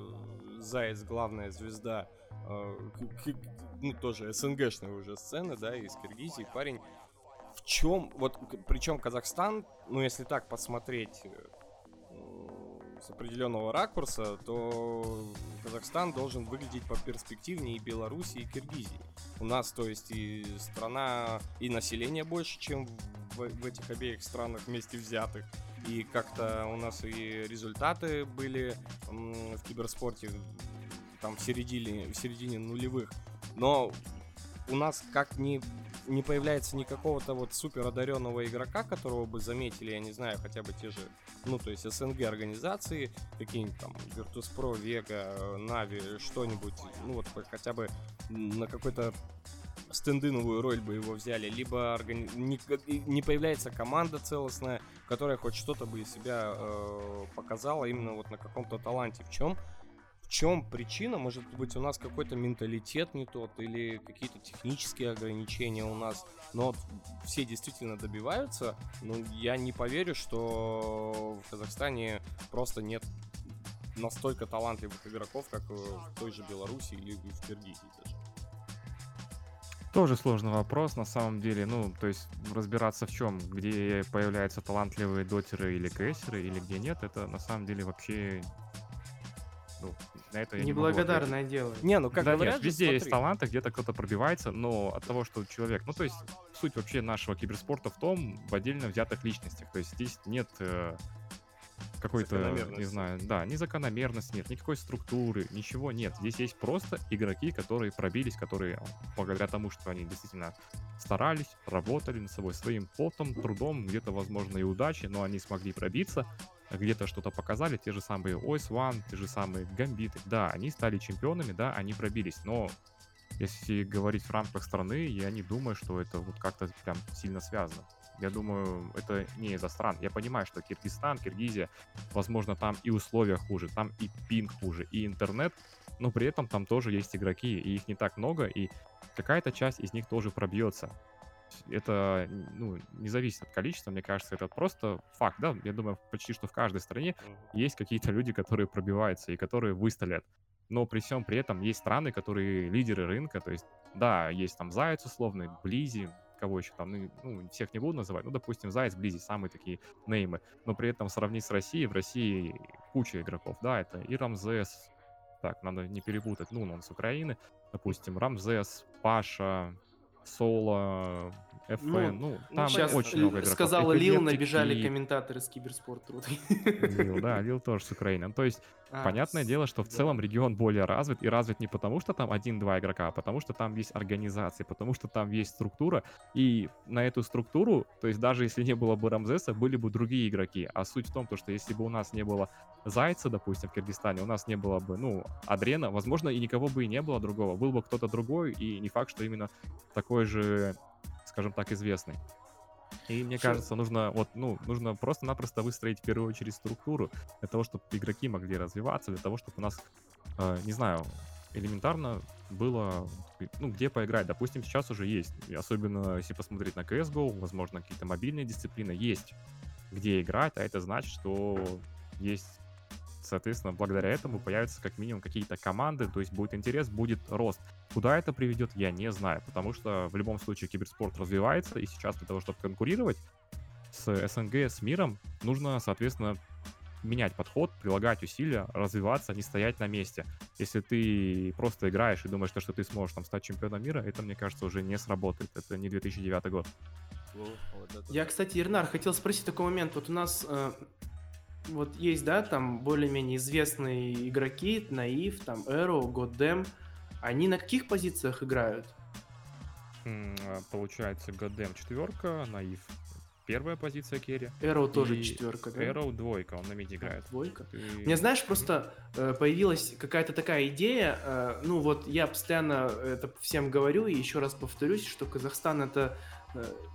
[SPEAKER 1] Заяц главная звезда, ну тоже СНГшной уже сцены, да, из Киргизии парень. В чем, вот, причем Казахстан, ну если так посмотреть э, с определенного ракурса, то Казахстан должен выглядеть поперспективнее и Беларуси, и Киргизии. У нас, то есть, и страна, и население больше, чем в, в этих обеих странах вместе взятых. И как-то у нас и результаты были в киберспорте там в середине, в середине нулевых. Но у нас как ни не появляется никакого-то вот супер одаренного игрока, которого бы заметили, я не знаю, хотя бы те же, ну, то есть СНГ организации, какие-нибудь там Virtus.pro, Vega, Navi, что-нибудь, ну, вот хотя бы на какой-то стендиновую роль бы его взяли, либо органи- не, не появляется команда целостная, которая хоть что-то бы из себя э, показала именно вот на каком-то таланте. В чем чем причина? Может быть, у нас какой-то менталитет не тот, или какие-то технические ограничения у нас. Но все действительно добиваются. Ну, я не поверю, что в Казахстане просто нет настолько талантливых игроков, как в той же Беларуси или в Киргизии даже.
[SPEAKER 3] Тоже сложный вопрос, на самом деле. Ну, то есть разбираться в чем, где появляются талантливые дотеры или кэсеры, или где нет, это на самом деле вообще... Ну, на это я не.
[SPEAKER 2] Неблагодарное дело.
[SPEAKER 1] Не, ну как
[SPEAKER 3] да
[SPEAKER 1] говорят
[SPEAKER 3] нет, везде есть
[SPEAKER 1] смотри.
[SPEAKER 3] таланты, где-то кто-то пробивается, но от того, что человек... Ну, то есть суть вообще нашего киберспорта в том, в отдельно взятых личностях. То есть здесь нет э, какой-то, не знаю, да, ни закономерности нет, никакой структуры, ничего нет. Здесь есть просто игроки, которые пробились, которые благодаря тому, что они действительно старались, работали над собой своим потом, трудом, где-то, возможно, и удачей, но они смогли пробиться. Где-то что-то показали, те же самые Ось One, те же самые Гамбиты, да, они стали чемпионами, да, они пробились, но если говорить в рамках страны, я не думаю, что это вот как-то прям сильно связано. Я думаю, это не из-за стран. Я понимаю, что Киргизстан, Киргизия, возможно, там и условия хуже, там и пинг хуже, и интернет, но при этом там тоже есть игроки, и их не так много, и какая-то часть из них тоже пробьется. Это ну, не зависит от количества, мне кажется, это просто факт, да, я думаю, почти что в каждой стране есть какие-то люди, которые пробиваются и которые выстрелят. Но при всем при этом есть страны, которые лидеры рынка, то есть, да, есть там Заяц условный, Близи, кого еще там, ну, ну, всех не буду называть, ну, допустим, Заяц, Близи, самые такие неймы, но при этом сравнить с Россией, в России куча игроков, да, это и Рамзес, так, надо не перепутать, ну, он с Украины, допустим, Рамзес, Паша, Соло, FN, ну, ну там
[SPEAKER 2] сейчас
[SPEAKER 3] очень много игроков.
[SPEAKER 2] Сказала Лил, набежали и... комментаторы с Киберспорт
[SPEAKER 3] Лил, да, Лил тоже с Украины. Ну, то есть, а, понятное с... дело, что в да. целом регион более развит, и развит не потому, что там один-два игрока, а потому что там есть организации, потому что там есть структура, и на эту структуру, то есть даже если не было бы Рамзеса, были бы другие игроки. А суть в том, то, что если бы у нас не было Зайца, допустим, в Киргизстане, у нас не было бы, ну, Адрена, возможно, и никого бы и не было другого. Был бы кто-то другой, и не факт, что именно такой же скажем так, известный. И мне кажется, нужно вот, ну, нужно просто-напросто выстроить в первую очередь структуру для того, чтобы игроки могли развиваться, для того, чтобы у нас, э, не знаю, элементарно было, ну, где поиграть. Допустим, сейчас уже есть, особенно если посмотреть на CSGO, возможно, какие-то мобильные дисциплины, есть где играть, а это значит, что есть соответственно, благодаря этому появятся как минимум какие-то команды, то есть будет интерес, будет рост. Куда это приведет, я не знаю, потому что в любом случае киберспорт развивается, и сейчас для того, чтобы конкурировать с СНГ, с миром, нужно, соответственно, менять подход, прилагать усилия, развиваться, не стоять на месте. Если ты просто играешь и думаешь, что ты сможешь там стать чемпионом мира, это, мне кажется, уже не сработает. Это не 2009 год.
[SPEAKER 2] Я, кстати, Ернар, хотел спросить такой момент. Вот у нас э, вот есть, да, там более-менее известные игроки, Наив, там, Эро, Годдем. Они на каких позициях играют?
[SPEAKER 3] А, получается, Годдем четверка, Наив первая позиция керри.
[SPEAKER 2] Эроу тоже четверка,
[SPEAKER 3] да? Эроу двойка, он на миде играет.
[SPEAKER 2] Двойка. Ты... Мне знаешь, просто э, появилась какая-то такая идея, э, ну вот я постоянно это всем говорю и еще раз повторюсь, что Казахстан это э,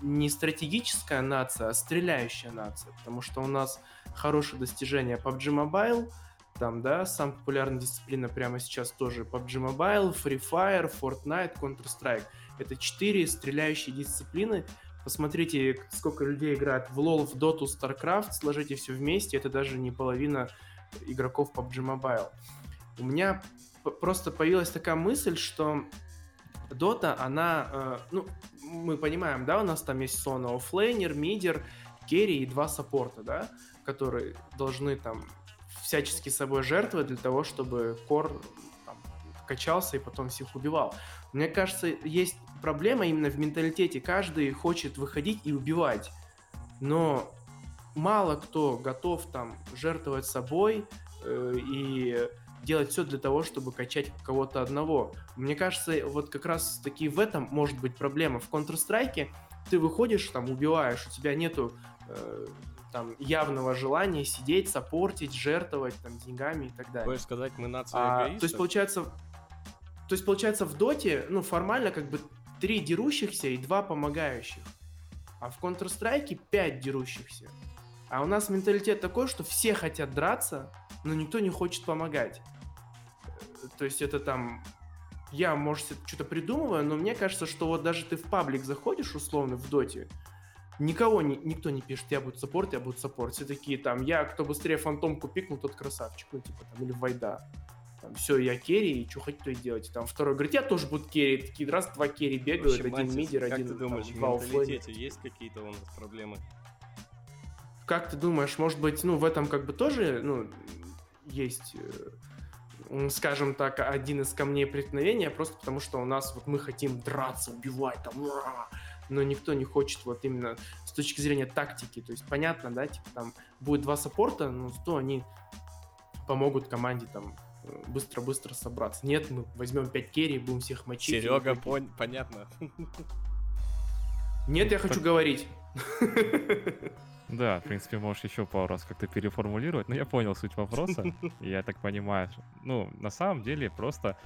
[SPEAKER 2] не стратегическая нация, а стреляющая нация, потому что у нас хорошее достижение PUBG Mobile, там, да, самая популярная дисциплина прямо сейчас тоже PUBG Mobile, Free Fire, Fortnite, Counter-Strike. Это четыре стреляющие дисциплины. Посмотрите, сколько людей играет в LoL, в Dota, StarCraft, сложите все вместе, это даже не половина игроков PUBG Mobile. У меня просто появилась такая мысль, что Dota, она, э, ну, мы понимаем, да, у нас там есть Sona оффлейнер, мидер, carry и два саппорта, да, которые должны там всячески собой жертвовать для того, чтобы core там, качался и потом всех убивал. Мне кажется, есть проблема именно в менталитете. Каждый хочет выходить и убивать. Но мало кто готов там жертвовать собой э, и делать все для того, чтобы качать кого-то одного. Мне кажется, вот как раз таки в этом может быть проблема. В Counter-Strike ты выходишь, там, убиваешь, у тебя нету э, там явного желания сидеть, сопортить, жертвовать там деньгами и так далее.
[SPEAKER 1] Хочешь сказать, мы нация
[SPEAKER 2] а, То есть получается, то есть получается в доте, ну формально как бы три дерущихся и два помогающих, а в Counter-Strike пять дерущихся. А у нас менталитет такой, что все хотят драться, но никто не хочет помогать. То есть это там я, может, что-то придумываю, но мне кажется, что вот даже ты в паблик заходишь, условно, в доте, Никого, ни, никто не пишет, я буду support, я буду support. Все такие там, я, кто быстрее фантомку пикнул, тот красавчик. Ну, типа, там, или Void а. Там, все, я carry, и что хотите, то и делайте. Там второй говорит, я тоже буду carry. Такие раз два carry бегают, Вообще, один мидер,
[SPEAKER 1] как
[SPEAKER 2] один
[SPEAKER 1] ты думаешь, там, два в есть какие-то у нас проблемы?
[SPEAKER 2] Как ты думаешь, может быть, ну, в этом как бы тоже, ну, есть э, скажем так, один из камней преткновения, просто потому что у нас вот мы хотим драться, убивать, там, но никто не хочет вот именно с точки зрения тактики. То есть понятно, да, типа там будет два саппорта, но зато они помогут команде там быстро-быстро собраться. Нет, мы возьмем 5 керри, будем всех мочить.
[SPEAKER 1] Серега, пон... понятно.
[SPEAKER 2] Нет, я хочу говорить. *laughs*
[SPEAKER 3] Да, в принципе, можешь еще пару раз как-то переформулировать, но я понял суть вопроса. *laughs* Я так понимаю, ну, на самом деле, просто...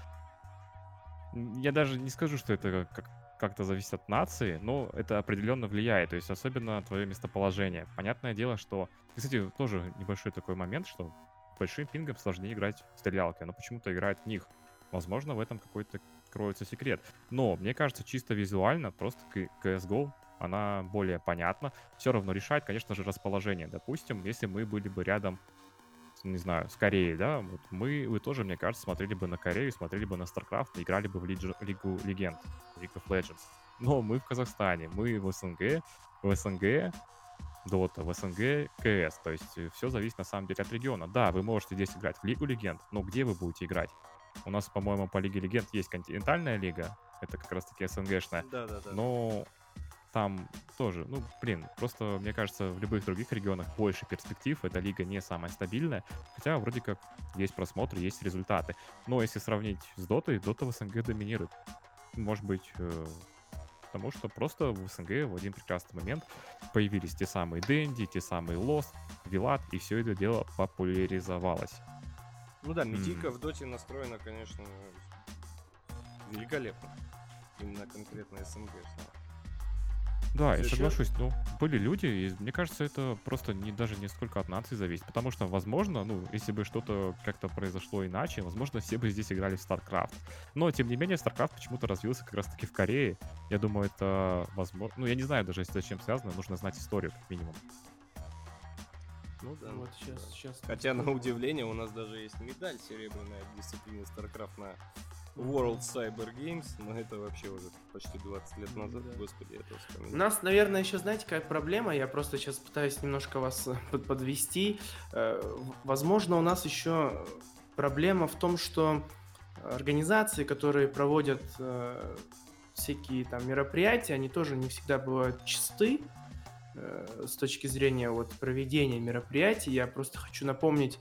[SPEAKER 3] Я даже не скажу, что это как- как-то зависит от нации, но это определенно влияет, то есть особенно твое местоположение. Понятное дело, что... Кстати, тоже небольшой такой момент, что большим пингом сложнее играть в стрелялки, но почему-то играют в них. Возможно, в этом какой-то кроется секрет. Но мне кажется, чисто визуально, просто CSGO, она более понятна. Все равно решает, конечно же, расположение. Допустим, если мы были бы рядом, не знаю, с Кореей, да, вот мы, вы тоже, мне кажется, смотрели бы на Корею, смотрели бы на StarCraft, играли бы в Лидж- Лигу Легенд, League of Legends. Но мы в Казахстане, мы в СНГ, в СНГ Дота, в СНГ КС. То есть все зависит на самом деле от региона. Да, вы можете здесь играть в Лигу Легенд, но где вы будете играть? У нас, по-моему, по Лиге Легенд есть континентальная лига, это как раз-таки СНГшная,
[SPEAKER 1] Да, да, да.
[SPEAKER 3] но там тоже, ну, блин, просто, мне кажется, в любых других регионах больше перспектив, эта лига не самая стабильная, хотя вроде как есть просмотры, есть результаты. Но если сравнить с Дотой, Дота в СНГ доминирует. Может быть, э, потому что просто в СНГ в один прекрасный момент появились те самые Дэнди, те самые Лост, Вилат, и все это дело популяризовалось.
[SPEAKER 1] Ну да, медийка
[SPEAKER 3] М.
[SPEAKER 1] в доте настроена, конечно, великолепно. Именно конкретно СНГ.
[SPEAKER 3] Да, я соглашусь. Ну, были люди, и мне кажется, это просто не, даже не столько от нации зависит. Потому что, возможно, ну, если бы что-то как-то произошло иначе, возможно, все бы здесь играли в StarCraft. Но, тем не менее, StarCraft почему-то развился как раз-таки в Корее. Я думаю, это возможно... Ну, я не знаю даже, с чем связано, нужно знать историю, как минимум.
[SPEAKER 1] Ну да.
[SPEAKER 2] Вот
[SPEAKER 1] да.
[SPEAKER 2] сейчас, сейчас.
[SPEAKER 1] Хотя, на удивление, у нас даже есть медаль серебряная в дисциплине StarCraft на World Cyber Games, но это вообще уже почти 20 лет назад,
[SPEAKER 2] Да.
[SPEAKER 1] господи, это
[SPEAKER 2] У
[SPEAKER 1] вспоминаю.
[SPEAKER 2] нас, наверное, еще, знаете, какая проблема? Я просто сейчас пытаюсь немножко вас э, под- подвести. Э, Возможно, у нас еще проблема в том, что организации, которые проводят э, всякие там мероприятия, они тоже не всегда бывают чисты с точки зрения вот проведения мероприятий. Я просто хочу напомнить,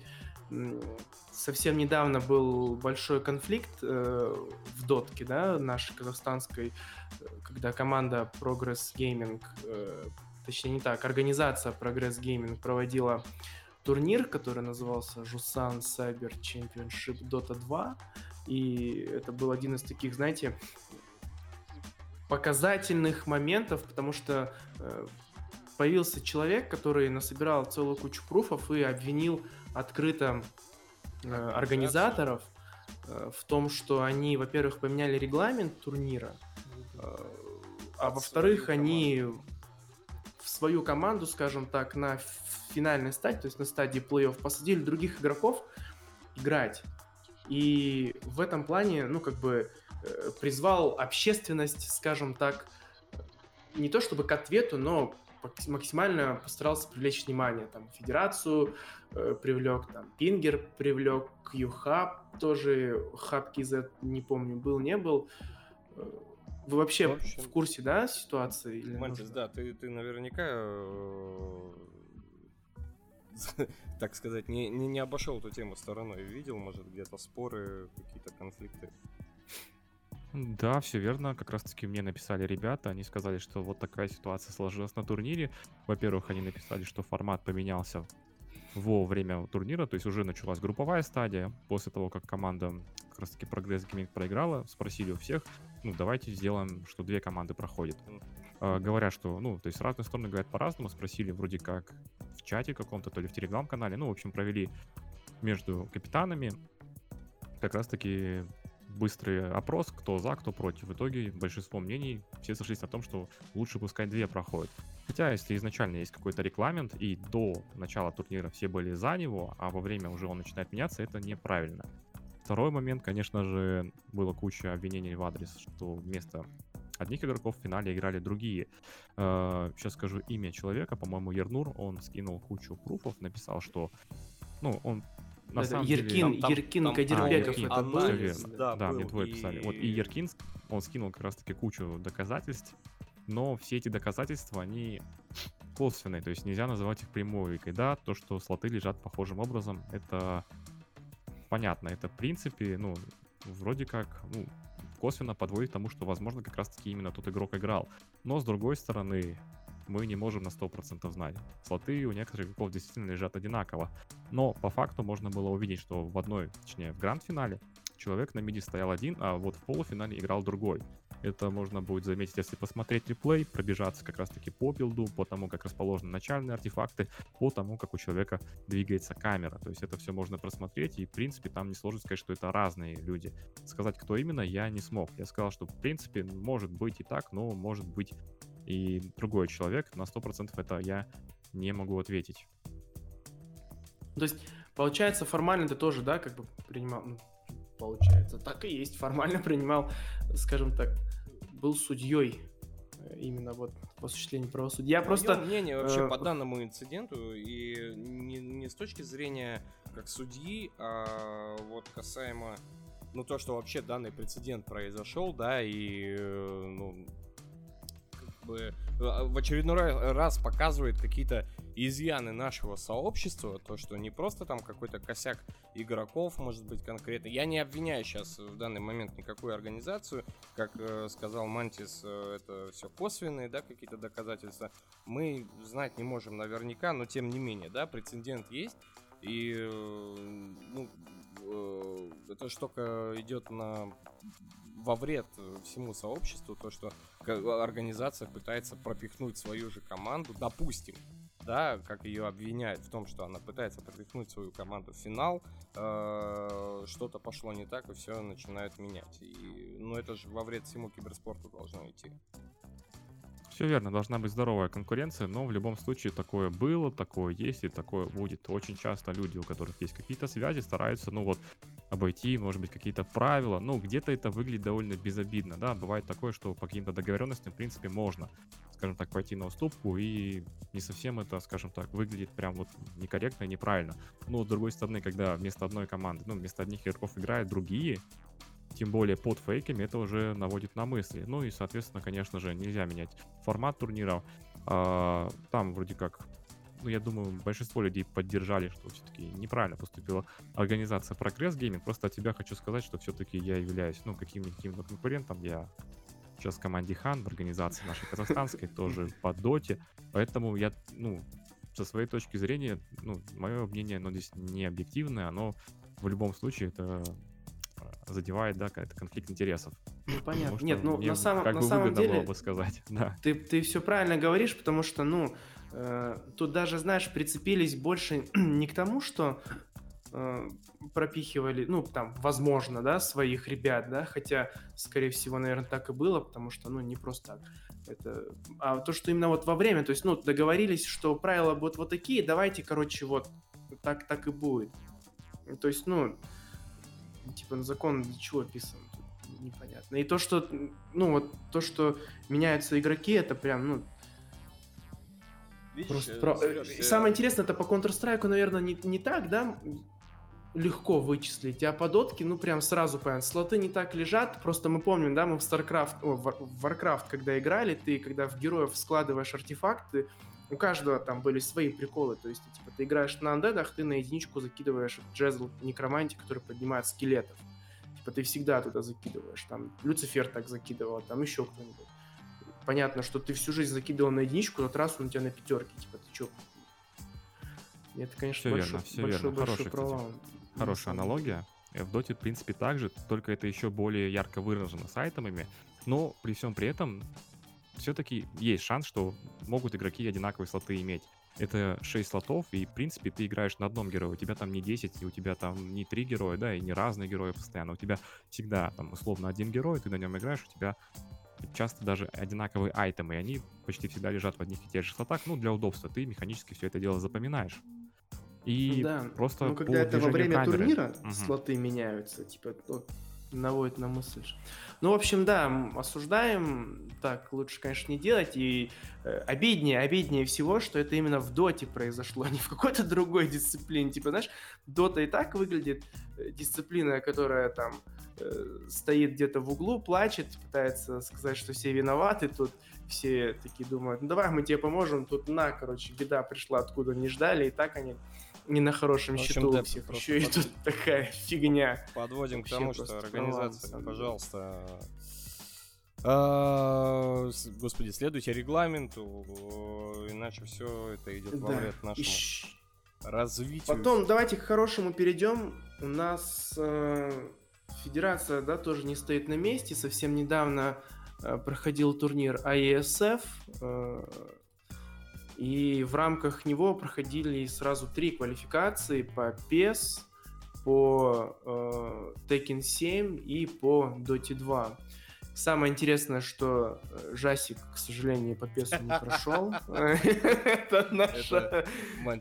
[SPEAKER 2] совсем недавно был большой конфликт э, в дотке, да, нашей казахстанской, э, когда команда Progress Gaming, э, точнее не так, организация Progress Gaming проводила турнир, который назывался Жусан Cyber Championship Dota 2, и это был один из таких, знаете, показательных моментов, потому что э, появился человек, который насобирал целую кучу пруфов и обвинил открыто организаторов э, в том, что они, во-первых, поменяли регламент турнира, э, а во-вторых, они в свою команду, скажем так, на финальной стадии, то есть на стадии плей-офф, посадили других игроков играть. И в этом плане, ну, как бы э, призвал общественность, скажем так, не то чтобы к ответу, но максимально постарался привлечь внимание. Там федерацию э, привлек, там Пингер привлек, Q-Hub тоже, Hub KZ, не помню, был, не был. Э, Вы вообще
[SPEAKER 1] В общем,
[SPEAKER 2] в курсе, да, ситуации? Или
[SPEAKER 1] Мантис,
[SPEAKER 2] нужно?
[SPEAKER 1] да, ты, ты наверняка, э, *laughs* так сказать, не, не, не обошел эту тему стороной. Видел, может, где-то споры, какие-то конфликты.
[SPEAKER 3] Да, все верно. Как раз-таки мне написали ребята. Они сказали, что вот такая ситуация сложилась на турнире. Во-первых, они написали, что формат поменялся во время турнира, то есть уже началась групповая стадия. После того, как команда как раз-таки Progress Gaming проиграла, спросили у всех, ну, давайте сделаем, что две команды проходят. А, говорят, что, ну, то есть разные стороны говорят по-разному, спросили вроде как в чате каком-то, то ли в телеграм-канале, ну, в общем, провели между капитанами как раз-таки быстрый опрос, кто за, кто против. В итоге большинство мнений все сошлись на том, что лучше пускай две проходят. Хотя, если изначально есть какой-то регламент, и до начала турнира все были за него, а во время уже он начинает меняться, это неправильно. Второй момент, конечно же, было куча обвинений в адрес, что вместо одних игроков в финале играли другие. Сейчас скажу имя человека, по-моему, Ернур, он скинул кучу пруфов, написал, что, ну, он на
[SPEAKER 2] Это
[SPEAKER 3] самом
[SPEAKER 2] Еркин,
[SPEAKER 3] деле...
[SPEAKER 1] Там-
[SPEAKER 2] Еркин
[SPEAKER 1] там-
[SPEAKER 2] Кадирбеков
[SPEAKER 3] А,
[SPEAKER 2] это был.
[SPEAKER 3] Верно.
[SPEAKER 1] да,
[SPEAKER 3] Да, мне
[SPEAKER 1] был,
[SPEAKER 3] двое писали. Вот и
[SPEAKER 1] и-
[SPEAKER 3] Еркин, он скинул как раз-таки кучу доказательств, но все эти доказательства, они косвенные, то есть нельзя называть их прямой. И да, то, что слоты лежат похожим образом, это понятно. Это в принципе, ну, вроде как, ну, косвенно подводит к тому, что, возможно, как раз-таки именно тот игрок играл. Но, с другой стороны, мы не можем на 100% знать. Слоты у некоторых игроков действительно лежат одинаково. Но по факту можно было увидеть, что в одной, точнее в гранд-финале, человек на миде стоял один, а вот в полуфинале играл другой. Это можно будет заметить, если посмотреть реплей, пробежаться как раз-таки по билду, по тому, как расположены начальные артефакты, по тому, как у человека двигается камера. То есть это все можно просмотреть, и, в принципе, там не сложно сказать, что это разные люди. Сказать, кто именно, я не смог. Я сказал, что, в принципе, может быть и так, но может быть и другой человек. На 100% это я не могу ответить.
[SPEAKER 2] То есть, получается, формально ты тоже, да, как бы принимал, ну, получается, так и есть, формально *laughs* принимал, скажем так, был судьей э, именно вот в осуществлении правосудия. Я просто...
[SPEAKER 1] Мнение вообще э, по данному инциденту, и не, не с точки зрения как судьи, а вот касаемо, ну, то, что вообще данный прецедент произошел, да, и, э, ну, бы а, в очередной раз показывает какие-то изъяны нашего сообщества, то, что не просто там какой-то косяк игроков, может быть, конкретно. Я не обвиняю сейчас в данный момент никакую организацию, как э, сказал Мантис, э, это все косвенные, да, какие-то доказательства. Мы знать не можем наверняка, но тем не менее, да, прецедент есть, и э, ну, э, эта штука идет на во вред э, всему сообществу, то, что организация пытается пропихнуть свою же команду, допустим, да, как ее обвиняют в том, что она пытается пропихнуть свою команду в финал, э, что-то пошло не так, и все начинают менять. И, ну, это же во вред всему киберспорту должно идти.
[SPEAKER 3] Все верно, должна быть здоровая конкуренция, но в любом случае такое было, такое есть и такое будет. Очень часто люди, у которых есть какие-то связи, стараются, ну вот, обойти, может быть, какие-то правила. Ну, где-то это выглядит довольно безобидно, да. Бывает такое, что по каким-то договоренностям, в принципе, можно, скажем так, пойти на уступку, и не совсем это, скажем так, выглядит прям вот некорректно и неправильно. Но, с другой стороны, когда вместо одной команды, ну, вместо одних игроков играют другие, тем более под фейками, это уже наводит на мысли. Ну и, соответственно, конечно же, нельзя менять формат турниров. А, там вроде как, ну, я думаю, большинство людей поддержали, что все-таки неправильно поступила организация Progress Gaming. Просто от тебя хочу сказать, что все-таки я являюсь, ну, каким-никаким конкурентом. Я сейчас в команде Хан, в организации нашей казахстанской, *laughs* тоже по доте. Поэтому я, ну, со своей точки зрения, ну, мое мнение, оно здесь не объективное, оно в любом случае это задевает, да, какой-то конфликт интересов.
[SPEAKER 2] Ну, понятно. Нет, ну, на самом, как на бы самом деле... было
[SPEAKER 3] бы сказать, *laughs* да.
[SPEAKER 2] Ты, ты все правильно говоришь, потому что, ну, э, тут даже, знаешь, прицепились больше *clears throat* не к тому, что э, пропихивали, ну, там, возможно, да, своих ребят, да, хотя, скорее всего, наверное, так и было, потому что, ну, не просто так. Это, а то, что именно вот во время, то есть, ну, договорились, что правила будут вот такие, давайте, короче, вот так, так и будет. То есть, ну, типа, на закон для чего писан? непонятно. И то, что, ну, вот то, что меняются игроки, это прям, ну, Видишь, просто про... Сереж, Самое интересное, это по Counter-Strike, наверное, не, не так, да, легко вычислить, а по дотке, ну, прям сразу понятно. Слоты не так лежат, просто мы помним, да, мы в StarCraft, о, в Warcraft, когда играли, ты, когда в героев складываешь артефакты, у каждого там были свои приколы, то есть, типа, ты играешь на андедах, ты на единичку закидываешь джезл некроманти, который поднимает скелетов. Типа, ты всегда туда закидываешь. Там Люцифер так закидывал, там еще кто-нибудь. Понятно, что ты всю жизнь закидывал на единичку, но раз он у тебя на пятерке. Типа, ты че? Это, конечно,
[SPEAKER 3] все большой, верно, все большой, верно. большой Хорошая, провал. Кстати, хорошая аналогия. В Доте, в принципе, так же, только это еще более ярко выражено с айтемами. Но при всем при этом все-таки есть шанс, что могут игроки одинаковые слоты иметь. Это 6 слотов, и, в принципе, ты играешь на одном герое. У тебя там не 10, и у тебя там не 3 героя, да, и не разные герои постоянно. У тебя всегда, там, условно, один герой, ты на нем играешь, у тебя часто даже одинаковые айтемы, и они почти всегда лежат в одних и тех же слотах. Ну, для удобства ты механически все это дело запоминаешь. И да. просто
[SPEAKER 2] ну, когда это во время камеры. турнира угу. слоты меняются, типа, вот, наводит на мысль. Ну, в общем, да, осуждаем. Так лучше, конечно, не делать. И э, обиднее, обиднее всего, что это именно в доте произошло, *laughs* а не в какой-то другой дисциплине. Типа, знаешь, дота и так выглядит э, дисциплина, которая там э, стоит где-то в углу, плачет, пытается сказать, что все виноваты. Тут все такие думают, ну давай мы тебе поможем. Тут на, короче, беда пришла, откуда не ждали. И так они не на хорошем
[SPEAKER 1] общем,
[SPEAKER 2] счету
[SPEAKER 1] да,
[SPEAKER 2] у всех. Еще и
[SPEAKER 1] под-
[SPEAKER 2] тут такая фигня.
[SPEAKER 1] Подводим к
[SPEAKER 2] Вообще
[SPEAKER 1] тому, что организация,
[SPEAKER 2] деле.
[SPEAKER 1] пожалуйста. а, Господи, следуйте регламенту, иначе все это идет во
[SPEAKER 2] Да.
[SPEAKER 1] вред нашему
[SPEAKER 2] Ищ-
[SPEAKER 1] развитию.
[SPEAKER 2] Потом давайте к хорошему перейдем. У нас э, федерация, да, тоже не стоит на месте. Совсем недавно э, проходил турнир IESF. э, и в рамках него проходили сразу три квалификации по PES, по э, Tekken 7 и по Dota 2. Самое интересное, что э, Жасик, к сожалению, по PES не прошел. *laughs* Это наша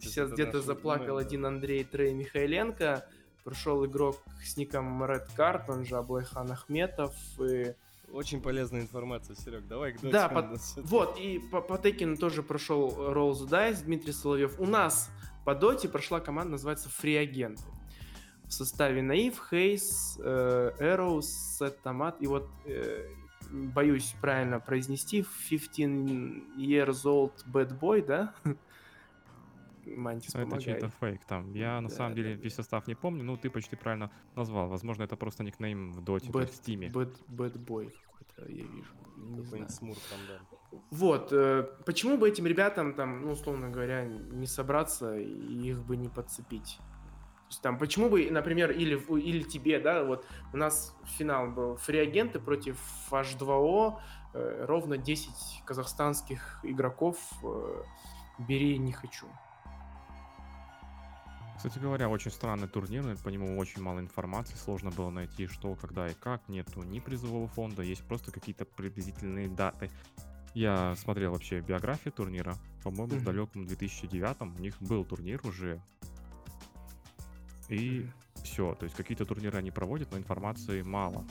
[SPEAKER 2] Сейчас где-то заплакал один Андрей Трей Михайленко. Прошел игрок с ником Red Card, он же Аблайхан Ахметов. И...
[SPEAKER 1] Очень полезная информация, Серег. Давай к
[SPEAKER 2] Да,
[SPEAKER 1] всё-таки.
[SPEAKER 2] Вот, и по, по Текину тоже прошел Roll the Dice, Дмитрий Соловьев. У нас по Доте прошла команда, называется Free Агенты. В составе Наив, Хейс, э, Arrows, Сет Томат. И вот, э, боюсь правильно произнести, 15 years old bad boy, да? *laughs* Мантис
[SPEAKER 3] Ну, Это
[SPEAKER 2] помогает.
[SPEAKER 3] чей-то фейк там. Я на
[SPEAKER 2] Да,
[SPEAKER 3] самом деле
[SPEAKER 2] да,
[SPEAKER 3] весь состав не помню, ну ты почти правильно назвал. Возможно, это просто никнейм в доте,
[SPEAKER 2] Bad,
[SPEAKER 3] в стиме.
[SPEAKER 2] boy какой-то, я вижу. Не знаю.
[SPEAKER 1] Смур там, да.
[SPEAKER 2] Вот, э, почему бы этим ребятам там, ну, условно говоря, не собраться и их бы не подцепить? То есть там, почему бы, например, или, или тебе, да, вот у нас финал был фриагенты против H2O, э, ровно 10 казахстанских игроков, э, бери не хочу.
[SPEAKER 3] Кстати говоря, очень странный турнир, по нему очень мало информации, сложно было найти что, когда и как, нету ни призового фонда, есть просто какие-то приблизительные даты. Я смотрел вообще биографию турнира, по-моему, в
[SPEAKER 2] Мгм.
[SPEAKER 3] далеком 2009 у них был турнир уже, и
[SPEAKER 2] Мгм.
[SPEAKER 3] все, то есть какие-то турниры они проводят, но информации мало.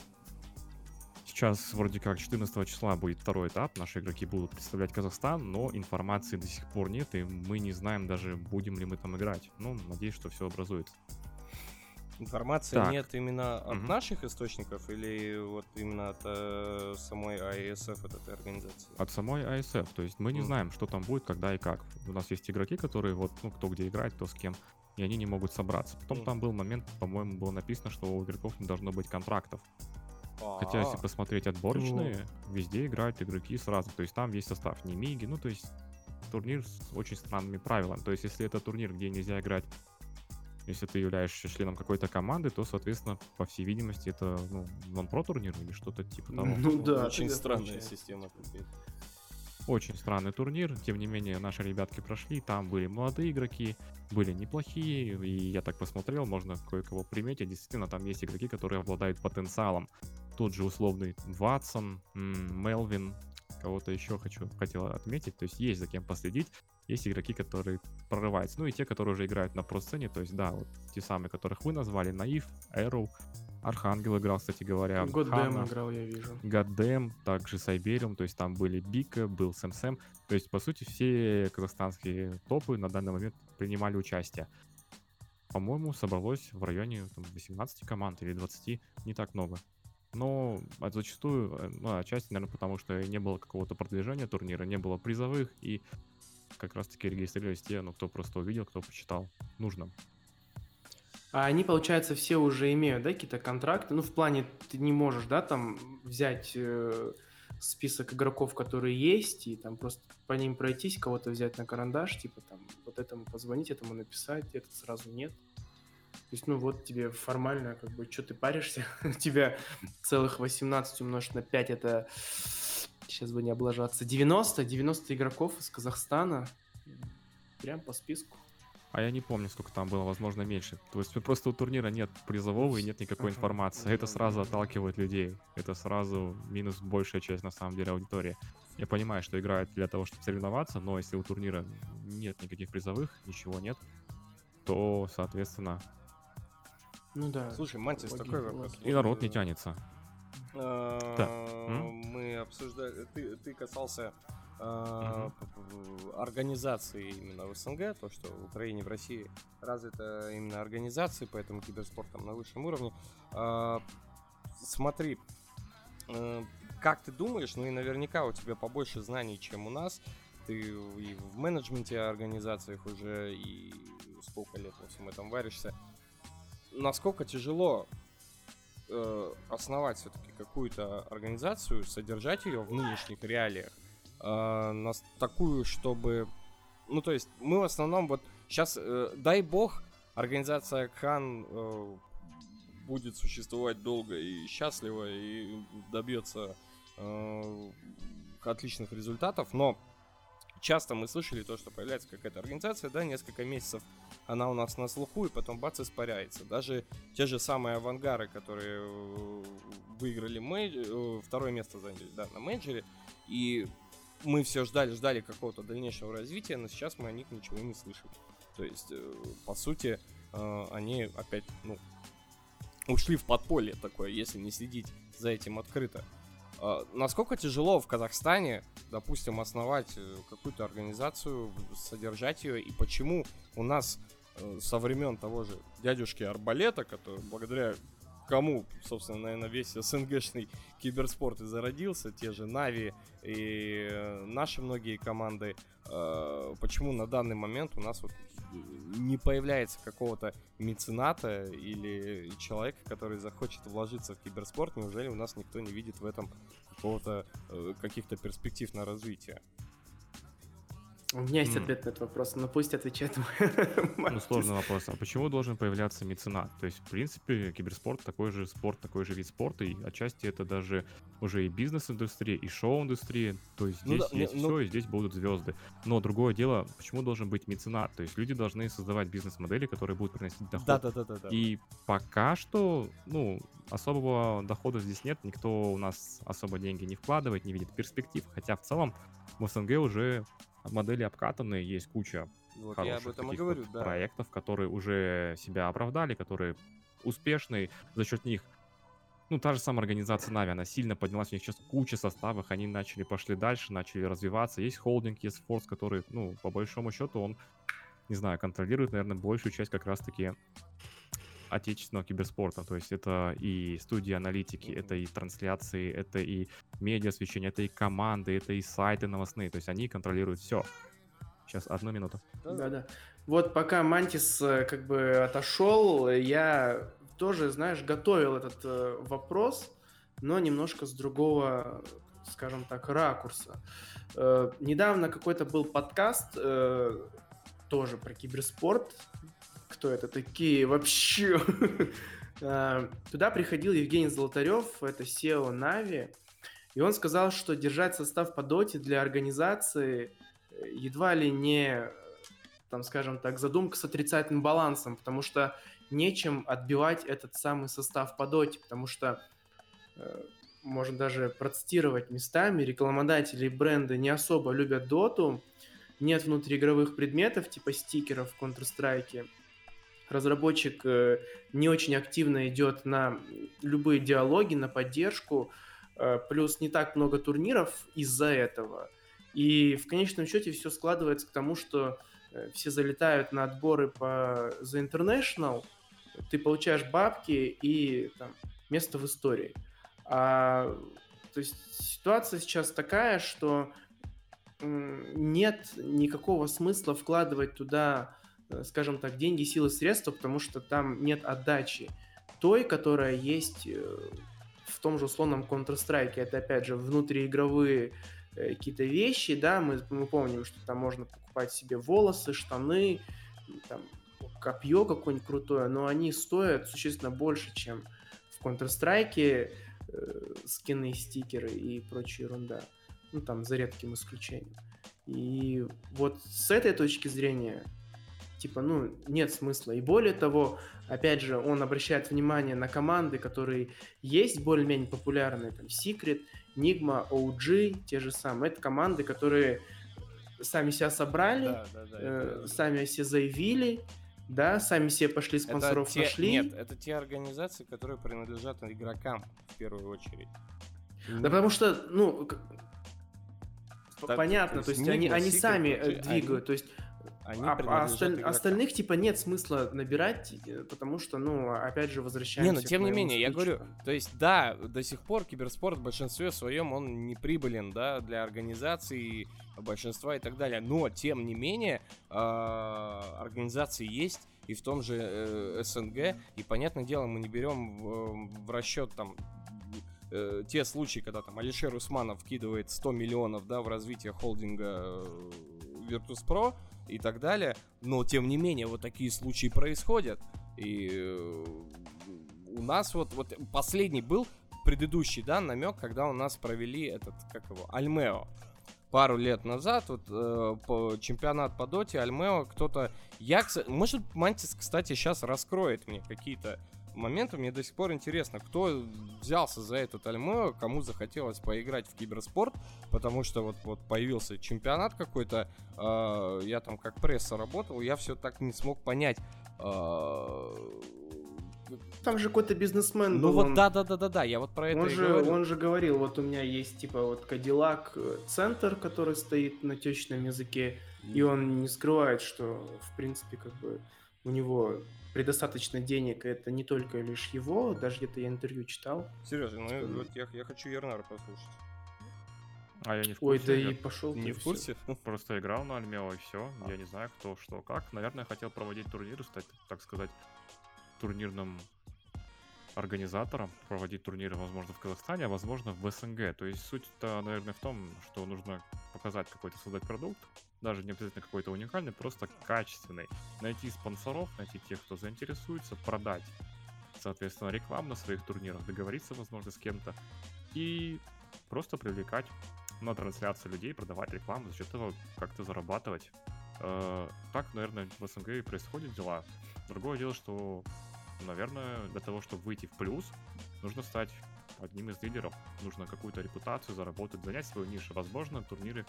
[SPEAKER 3] Сейчас вроде как 14 числа будет второй этап, наши игроки будут представлять Казахстан, но информации до сих пор нет, и мы не знаем даже, будем ли мы там играть. Ну, надеюсь, что все образуется.
[SPEAKER 1] Информации
[SPEAKER 3] Так.
[SPEAKER 1] нет именно от
[SPEAKER 3] Мгм.
[SPEAKER 1] наших источников или вот именно от э, самой ISF, от этой организации?
[SPEAKER 3] От самой ASF, то есть мы не знаем, что там будет, когда и как. У нас есть игроки, которые вот, ну, кто где играет, кто с кем, и они не могут собраться. Потом
[SPEAKER 1] Мгм.
[SPEAKER 3] там был момент, по-моему, было написано, что у игроков не должно быть контрактов. Хотя, если
[SPEAKER 1] А,
[SPEAKER 3] посмотреть отборочные, везде играют игроки сразу. То есть там весь состав не миги, ну, то есть турнир с очень странными правилами. То есть, если это турнир, где нельзя играть, если ты являешься членом какой-то команды, то, соответственно, по всей видимости, это ну, нон-про турнир или что-то типа того.
[SPEAKER 2] Ну да,
[SPEAKER 1] Очень странная
[SPEAKER 2] получается.
[SPEAKER 1] система.
[SPEAKER 3] Очень странный турнир, тем не менее, наши ребятки прошли, там были молодые игроки, были неплохие, и я так посмотрел, можно кое-кого приметить, действительно, там есть игроки, которые обладают потенциалом. Тот же условный Ватсон, Мелвин, кого-то еще хочу, хотел отметить, то есть есть за кем последить, есть игроки, которые прорываются, ну и те, которые уже играют на про-сцене, то есть да, вот те самые, которых вы назвали, Наив, Arrow, Архангел играл, кстати говоря,
[SPEAKER 2] Годдэм играл, я вижу.
[SPEAKER 3] Гадем, также Сайбериум, то есть там были Бика, был Сэм Сэм. То есть, по сути, все казахстанские топы на данный момент принимали участие. По-моему, собралось в районе там, 18 команд или 20, не так много. Но а зачастую, э, ну, отчасти, наверное, потому что не было какого-то продвижения турнира, не было призовых, и как раз-таки регистрировались те, ну, кто просто увидел, кто почитал нужным.
[SPEAKER 2] А они, получается, все уже имеют, да, какие-то контракты? Ну, в плане, ты не можешь, да, там взять э, список игроков, которые есть, и там просто по ним пройтись, кого-то взять на карандаш, типа там вот этому позвонить, этому написать, этот сразу нет. То есть, ну вот тебе формально, как бы, что ты паришься? *laughs* У тебя целых 18 умножить на 5, это, сейчас бы не облажаться, 90, 90 игроков из Казахстана, прям по списку.
[SPEAKER 3] А я не помню, сколько там было, возможно, меньше. То есть просто у турнира нет призового и нет никакой информации. Это сразу отталкивает людей. Это сразу минус большая часть, на самом деле, аудитории. Я понимаю, что играют для того, чтобы соревноваться, но если у турнира нет никаких призовых, ничего нет, то, соответственно,
[SPEAKER 2] Ну да.
[SPEAKER 1] Слушай, Мантис, такой вопрос.
[SPEAKER 3] и народ не
[SPEAKER 1] э,
[SPEAKER 3] тянется.
[SPEAKER 1] э? Мы обсуждали, ты, ты касался э, организации именно в СНГ, то, что в Украине, в России развита именно организации, поэтому киберспорт там на высшем уровне. А, Смотри, э, как ты думаешь, ну и наверняка у тебя побольше знаний, чем у нас, ты и в менеджменте организациях уже, и сколько лет во всем этом варишься. Насколько тяжело э, основать все-таки какую-то организацию, содержать ее в нынешних реалиях, э, нас такую, чтобы... Ну, то есть мы в основном вот сейчас, э, дай бог, организация Кхан э, будет существовать долго и счастливо и добьется э, отличных результатов, но часто мы слышали то, что появляется какая-то организация, да, несколько месяцев она у нас на слуху, и потом бац, испаряется. Даже те же самые авангары, которые э, выиграли мейдж... Э, второе место заняли, да, на менеджере, и мы все ждали, ждали какого-то дальнейшего развития, но сейчас мы о них ничего не слышим. То есть, э, по сути, они опять, ну, ушли в подполье такое, если не следить за этим открыто. А, насколько тяжело в Казахстане, допустим, основать э, какую-то организацию, содержать ее, и почему у нас э, со времен того же дядюшки Арбалета, который благодаря кому, собственно, наверное, весь СНГшный киберспорт и зародился, те же Нави и э, наши многие команды, почему на данный момент у нас вот не появляется какого-то мецената или человека, который захочет вложиться в киберспорт, неужели у нас никто не видит в этом какого-то э, каких-то перспектив на развитие?
[SPEAKER 2] У меня есть ответ на этот вопрос, но пусть отвечает *laughs*
[SPEAKER 3] Ну, сложный вопрос. А почему должен появляться меценат? То есть, в принципе, киберспорт такой же спорт, такой же вид спорта, и отчасти это даже уже и бизнес-индустрия, и шоу-индустрия. То есть ну здесь ну, да, есть ну, все, и здесь будут звезды. Но другое дело, почему должен быть меценат? То есть люди должны создавать бизнес-модели, которые будут приносить доход.
[SPEAKER 1] Да, да, да, да, да.
[SPEAKER 3] И пока что, ну, особого дохода здесь нет, никто у нас особо деньги не вкладывает, не видит перспектив. Хотя в целом в СНГ уже модели обкатанные, есть куча вот хороших я об этом и говорю, вот да. проектов, которые уже себя оправдали, которые успешные, за счет них ну, та же самая организация Нави, она сильно поднялась, у них сейчас куча составов, они начали, пошли дальше, начали развиваться. Есть холдинг, есть Force, который, ну, по большому счету, он, не знаю, контролирует, наверное, большую часть как раз-таки отечественного киберспорта. То есть это и студии аналитики, это и трансляции, это и медиа освещение, это и команды, это и сайты новостные. То есть они контролируют все. Сейчас, одну минуту.
[SPEAKER 2] Да-да. Вот пока Мантис э, как бы отошел, я тоже, знаешь, готовил этот э, вопрос, но немножко с другого, скажем так, ракурса. Э, недавно какой-то был подкаст тоже про киберспорт, кто это такие вообще. *laughs* А, туда приходил Евгений Золотарев, это SEO Нави, и он сказал, что держать состав по доте для организации э, едва ли не, там, скажем так, задумка с отрицательным балансом, потому что нечем отбивать этот самый состав по доте, потому что э, можно даже процитировать местами, рекламодатели и бренды не особо любят доту, нет внутриигровых предметов типа стикеров в Counter-Strike, разработчик э, не очень активно идет на любые диалоги, на поддержку, э, плюс не так много турниров из-за этого. И в конечном счете все складывается к тому, что э, все залетают на отборы по The International, ты получаешь бабки и там, место в истории. А, то есть ситуация сейчас такая, что нет никакого смысла вкладывать туда скажем так, деньги, силы, средства, потому что там нет отдачи той, которая есть э, в том же условном Counter-Strike. Это, опять же, внутриигровые э, какие-то вещи, да, мы, мы помним, что там можно покупать себе волосы, штаны, там, копье какое-нибудь крутое, но они стоят существенно больше, чем в Counter-Strike э, скины, стикеры и прочая ерунда. Ну, там, за редким исключением. И вот с этой точки зрения типа, ну, нет смысла. И более того, опять же, он обращает внимание на команды, которые есть более-менее популярные, там, Secret, Nigma, OG, те же самые. Это команды, которые сами себя собрали, да, да, да, э, это... сами себя заявили, да, сами себе пошли спонсоров
[SPEAKER 1] это те,
[SPEAKER 2] нашли.
[SPEAKER 1] Нет, это те организации, которые принадлежат игрокам в первую очередь.
[SPEAKER 2] Да потому что, ну, так, понятно, то есть, то есть они, они сами э, двигают, они... то есть
[SPEAKER 1] Они
[SPEAKER 2] а, а
[SPEAKER 1] принадлежат
[SPEAKER 2] осталь-
[SPEAKER 1] игрокам.
[SPEAKER 2] остальных типа нет смысла набирать, э, потому что, ну, опять же, возвращаемся
[SPEAKER 1] Не, но
[SPEAKER 2] к
[SPEAKER 1] тем не менее, я
[SPEAKER 2] спичу,
[SPEAKER 1] говорю, то есть, да, до сих пор киберспорт в большинстве своем он не прибылен, да, для организации большинства и так далее. Но, тем не менее, а, организации есть и в том же э, СНГ, и, понятное дело, мы не берем в, в расчет там э, те случаи, когда там Алишер Усманов вкидывает 100 миллионов, да, в развитие холдинга э, Virtus.pro и так далее, но тем не менее вот такие случаи происходят. И э, у нас вот, вот последний был предыдущий, да, намек, когда у нас провели этот, как его, Альмео. Пару лет назад, вот э, по, чемпионат по доте, Альмео, кто-то... Я, может, Мантис, кстати, сейчас раскроет мне какие-то моменты. Мне до сих пор интересно, кто взялся за этот Альмео, кому захотелось поиграть в киберспорт, потому что вот, вот появился чемпионат какой-то, э, я там как пресса работал, я все так не смог понять, э,
[SPEAKER 2] Там же какой-то бизнесмен
[SPEAKER 1] ну
[SPEAKER 2] был,
[SPEAKER 1] вот
[SPEAKER 2] он-
[SPEAKER 1] да, да, да, да, да, я вот про это
[SPEAKER 2] Он
[SPEAKER 1] и
[SPEAKER 2] же,
[SPEAKER 1] говорю.
[SPEAKER 2] он же говорил, вот у меня есть типа вот Кадиллак э, центр, который стоит на течном языке, и он не скрывает, что в принципе как бы у него предостаточно денег, и это не только лишь его, даже где-то я интервью читал.
[SPEAKER 1] Серьезно, ну вот я, я хочу Ернара послушать.
[SPEAKER 3] А я не в
[SPEAKER 2] Ой,
[SPEAKER 3] курсе.
[SPEAKER 2] да
[SPEAKER 3] я
[SPEAKER 2] и пошел
[SPEAKER 1] Не в курсе? *laughs*
[SPEAKER 3] Просто играл на Альмео и все. Я не знаю, кто, что, как. Наверное, хотел проводить турниры, стать, так сказать, турнирным организатором, проводить турниры, возможно, в Казахстане, а возможно, в СНГ. То есть суть-то, наверное, в том, что нужно показать какой-то создать продукт, даже не обязательно какой-то уникальный, просто качественный. Найти спонсоров, найти тех, кто заинтересуется, продать, соответственно, рекламу на своих турнирах, договориться, возможно, с кем-то и просто привлекать на трансляцию людей, продавать рекламу, за счет этого как-то зарабатывать. Э, Так, наверное, в СНГ и происходят дела. Другое дело, что, наверное, для того, чтобы выйти в плюс, нужно стать одним из лидеров. Нужно какую-то репутацию заработать, занять свою нишу. Возможно, турниры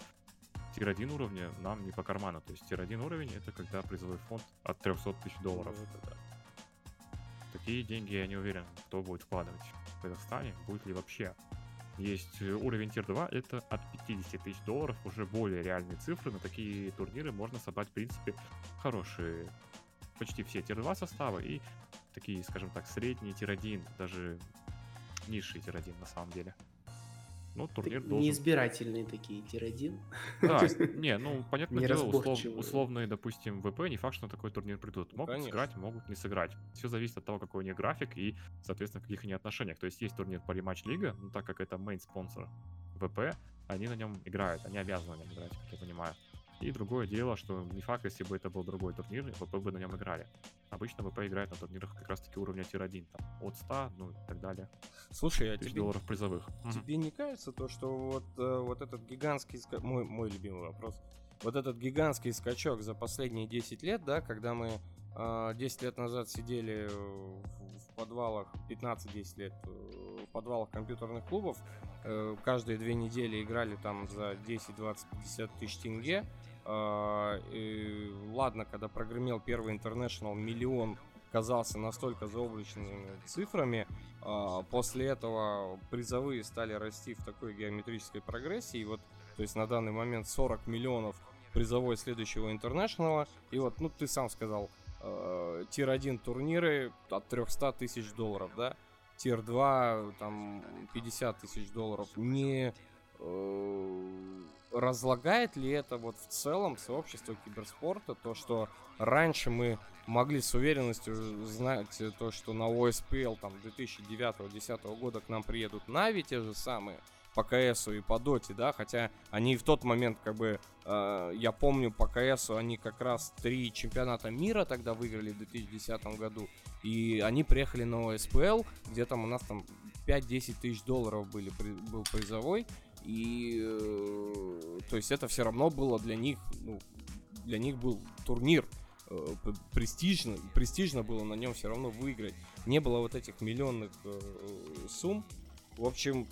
[SPEAKER 3] tier-1 уровня нам не по карману. То есть tier-1 уровень — это когда призовой фонд от 300 тысяч долларов.
[SPEAKER 1] Вот это да.
[SPEAKER 3] Такие деньги я не уверен, кто будет вкладывать в Казахстане, будет ли вообще. Есть уровень tier 2, это от 50 тысяч долларов, уже более реальные цифры. На такие турниры можно собрать, в принципе, хорошие, почти все tier 2 составы и такие, скажем так, средние tier 1, даже низший tier 1 на самом деле. Ну, турнир должен...
[SPEAKER 2] Неизбирательные такие tier-1.
[SPEAKER 3] Да, *laughs* не, ну, понятное дело, услов- условные, допустим, ВП, не факт, что на такой турнир придут. Могут
[SPEAKER 1] Конечно.
[SPEAKER 3] сыграть, могут не сыграть. Все зависит от того, какой у них график и, соответственно, каких они отношениях. То есть есть турнир Париматч лига, но так как это main-спонсор ВП, они на нем играют, они обязаны на нем играть, как я понимаю. И другое дело, что не факт, если бы это был другой турнир, ВП бы на нем играли. Обычно ВП играет на турнирах как раз-таки уровня tier-1, там, от 100, ну и так далее,
[SPEAKER 1] Слушай, а тебе,
[SPEAKER 3] долларов призовых.
[SPEAKER 1] Тебе не кажется то, что вот, э, вот этот гигантский... Мой, мой любимый вопрос. Вот этот гигантский скачок за последние 10 лет, да, когда мы э, 10 лет назад сидели в, в подвалах, 15-10 лет э, в подвалах компьютерных клубов, э, каждые две недели играли там за 10, 20, 50 тысяч тенге. А, ладно, когда прогремел первый International, миллион казался настолько заоблачными цифрами. А, После этого призовые стали расти в такой геометрической прогрессии. И вот, то есть на данный момент 40 миллионов призовой следующего International а. И вот, ну, ты сам сказал, э, tier-1 турниры от 300 тысяч долларов, да? Tier-2 там 50 тысяч долларов. Не э, разлагает ли это вот в целом сообщество киберспорта, то, что раньше мы могли с уверенностью знать э, то, что на ОСПЛ там 2009-2010 года к нам приедут Нави те же самые, по КСу и по Доте, да, хотя они в тот момент, как бы, э, я помню, по КСу они как раз три чемпионата мира тогда выиграли в 2010 году, и они приехали на ОСПЛ, где там у нас там 5-10 тысяч долларов были, при- был призовой, и, э, то есть это все равно было для них, ну, для них был турнир, э, престижно, престижно было на нем все равно выиграть. Не было вот этих миллионных э, сумм. В общем,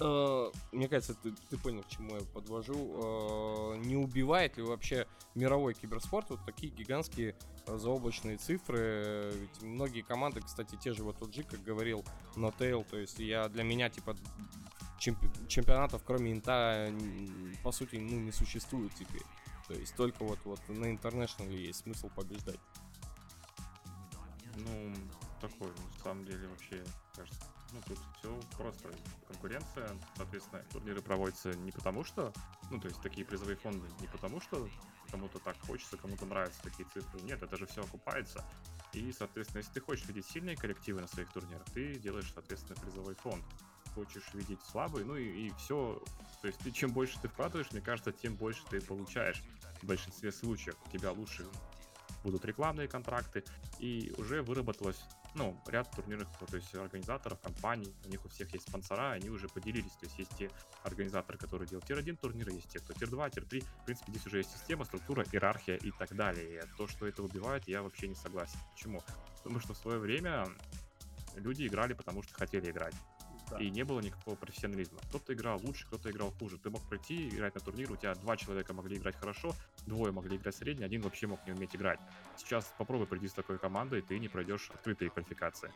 [SPEAKER 1] э, мне кажется, ты, ты понял, к чему я подвожу. Э, не убивает ли вообще мировой киберспорт вот такие гигантские э, заоблачные цифры? Э, Ведь многие команды, кстати, те же вот тот же, как говорил Нотейл, то есть я для меня типа чемпи- чемпионатов, кроме Инта, по сути, ну, не существует теперь. То есть только вот, вот на интернешнале есть смысл побеждать.
[SPEAKER 3] Ну, такой, на самом деле, вообще, кажется, ну, тут все просто. Конкуренция, соответственно, турниры проводятся не потому что, ну, то есть такие призовые фонды не потому что кому-то так хочется, кому-то нравятся такие цифры. Нет, это же все окупается. И, соответственно, если ты хочешь видеть сильные коллективы на своих турнирах, ты делаешь, соответственно, призовой фонд. Хочешь видеть слабый, ну и, и все. То есть ты, чем больше ты вкладываешь, мне кажется, тем больше ты получаешь. В большинстве случаев у тебя лучше будут рекламные контракты, и уже выработалось ну, ряд турнирных, то есть организаторов, компаний, у них у всех есть спонсора, они уже поделились, то есть есть те организаторы, которые делают tier-1 турниры, есть те, кто tier-2, tier-3, в принципе, здесь уже есть система, структура, иерархия и так далее, и то, что это убивает, я вообще не согласен. Почему? Потому что в свое время люди играли, потому что хотели играть. Да. И не было никакого профессионализма. Кто-то играл лучше, кто-то играл хуже. Ты мог пройти, играть на турнир, у тебя два человека могли играть хорошо, двое могли играть средне, один вообще мог не уметь играть. Сейчас попробуй пройти с такой командой, ты не пройдешь открытые квалификации.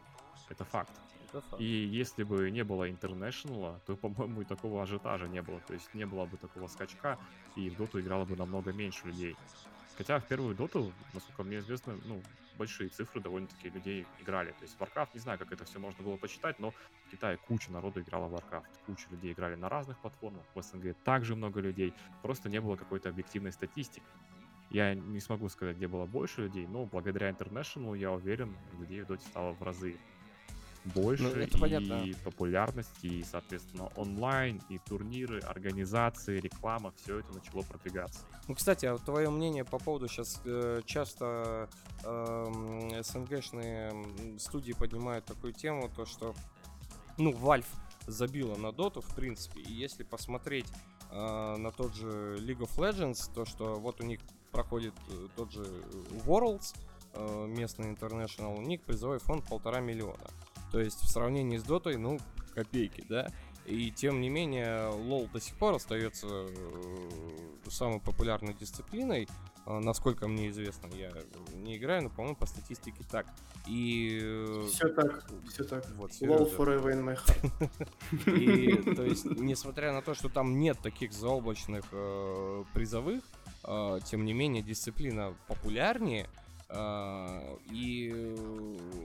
[SPEAKER 3] Это факт. Это факт. И если бы не было интернешнала, то, по-моему, и такого ажиотажа не было. То есть не было бы такого скачка, и в доту играло бы намного меньше людей. Хотя в первую доту, насколько мне известно, ну, большие цифры довольно-таки людей играли. То есть Warcraft, не знаю, как это все можно было почитать, но в Китае куча народу играла в Warcraft. Куча людей играли на разных платформах. В СНГ также много людей. Просто не было какой-то объективной статистики. Я не смогу сказать, где было больше людей, но благодаря International, я уверен, людей в доте стало в разы больше, ну, и понятно. популярности, и, соответственно, онлайн, и турниры, организации, реклама, все это начало продвигаться.
[SPEAKER 1] Ну, кстати, а твое мнение по поводу сейчас э, часто э, СНГшные студии поднимают такую тему, то что, ну, Valve забила на доту, в принципе, и если посмотреть э, на тот же League of Legends, то что вот у них проходит э, тот же Worlds, э, местный International, у них призовой фонд полтора миллиона. То есть в сравнении с дотой, ну, копейки, да? И тем не менее, лол до сих пор остается э, самой популярной дисциплиной. А, насколько мне известно, я не играю, но, по-моему, по статистике так. И...
[SPEAKER 2] Э, все так, все так. Вот, LOL forever in my heart. *laughs*
[SPEAKER 1] И, то есть, несмотря на то, что там нет таких заоблачных э, призовых, э, тем не менее, дисциплина популярнее, и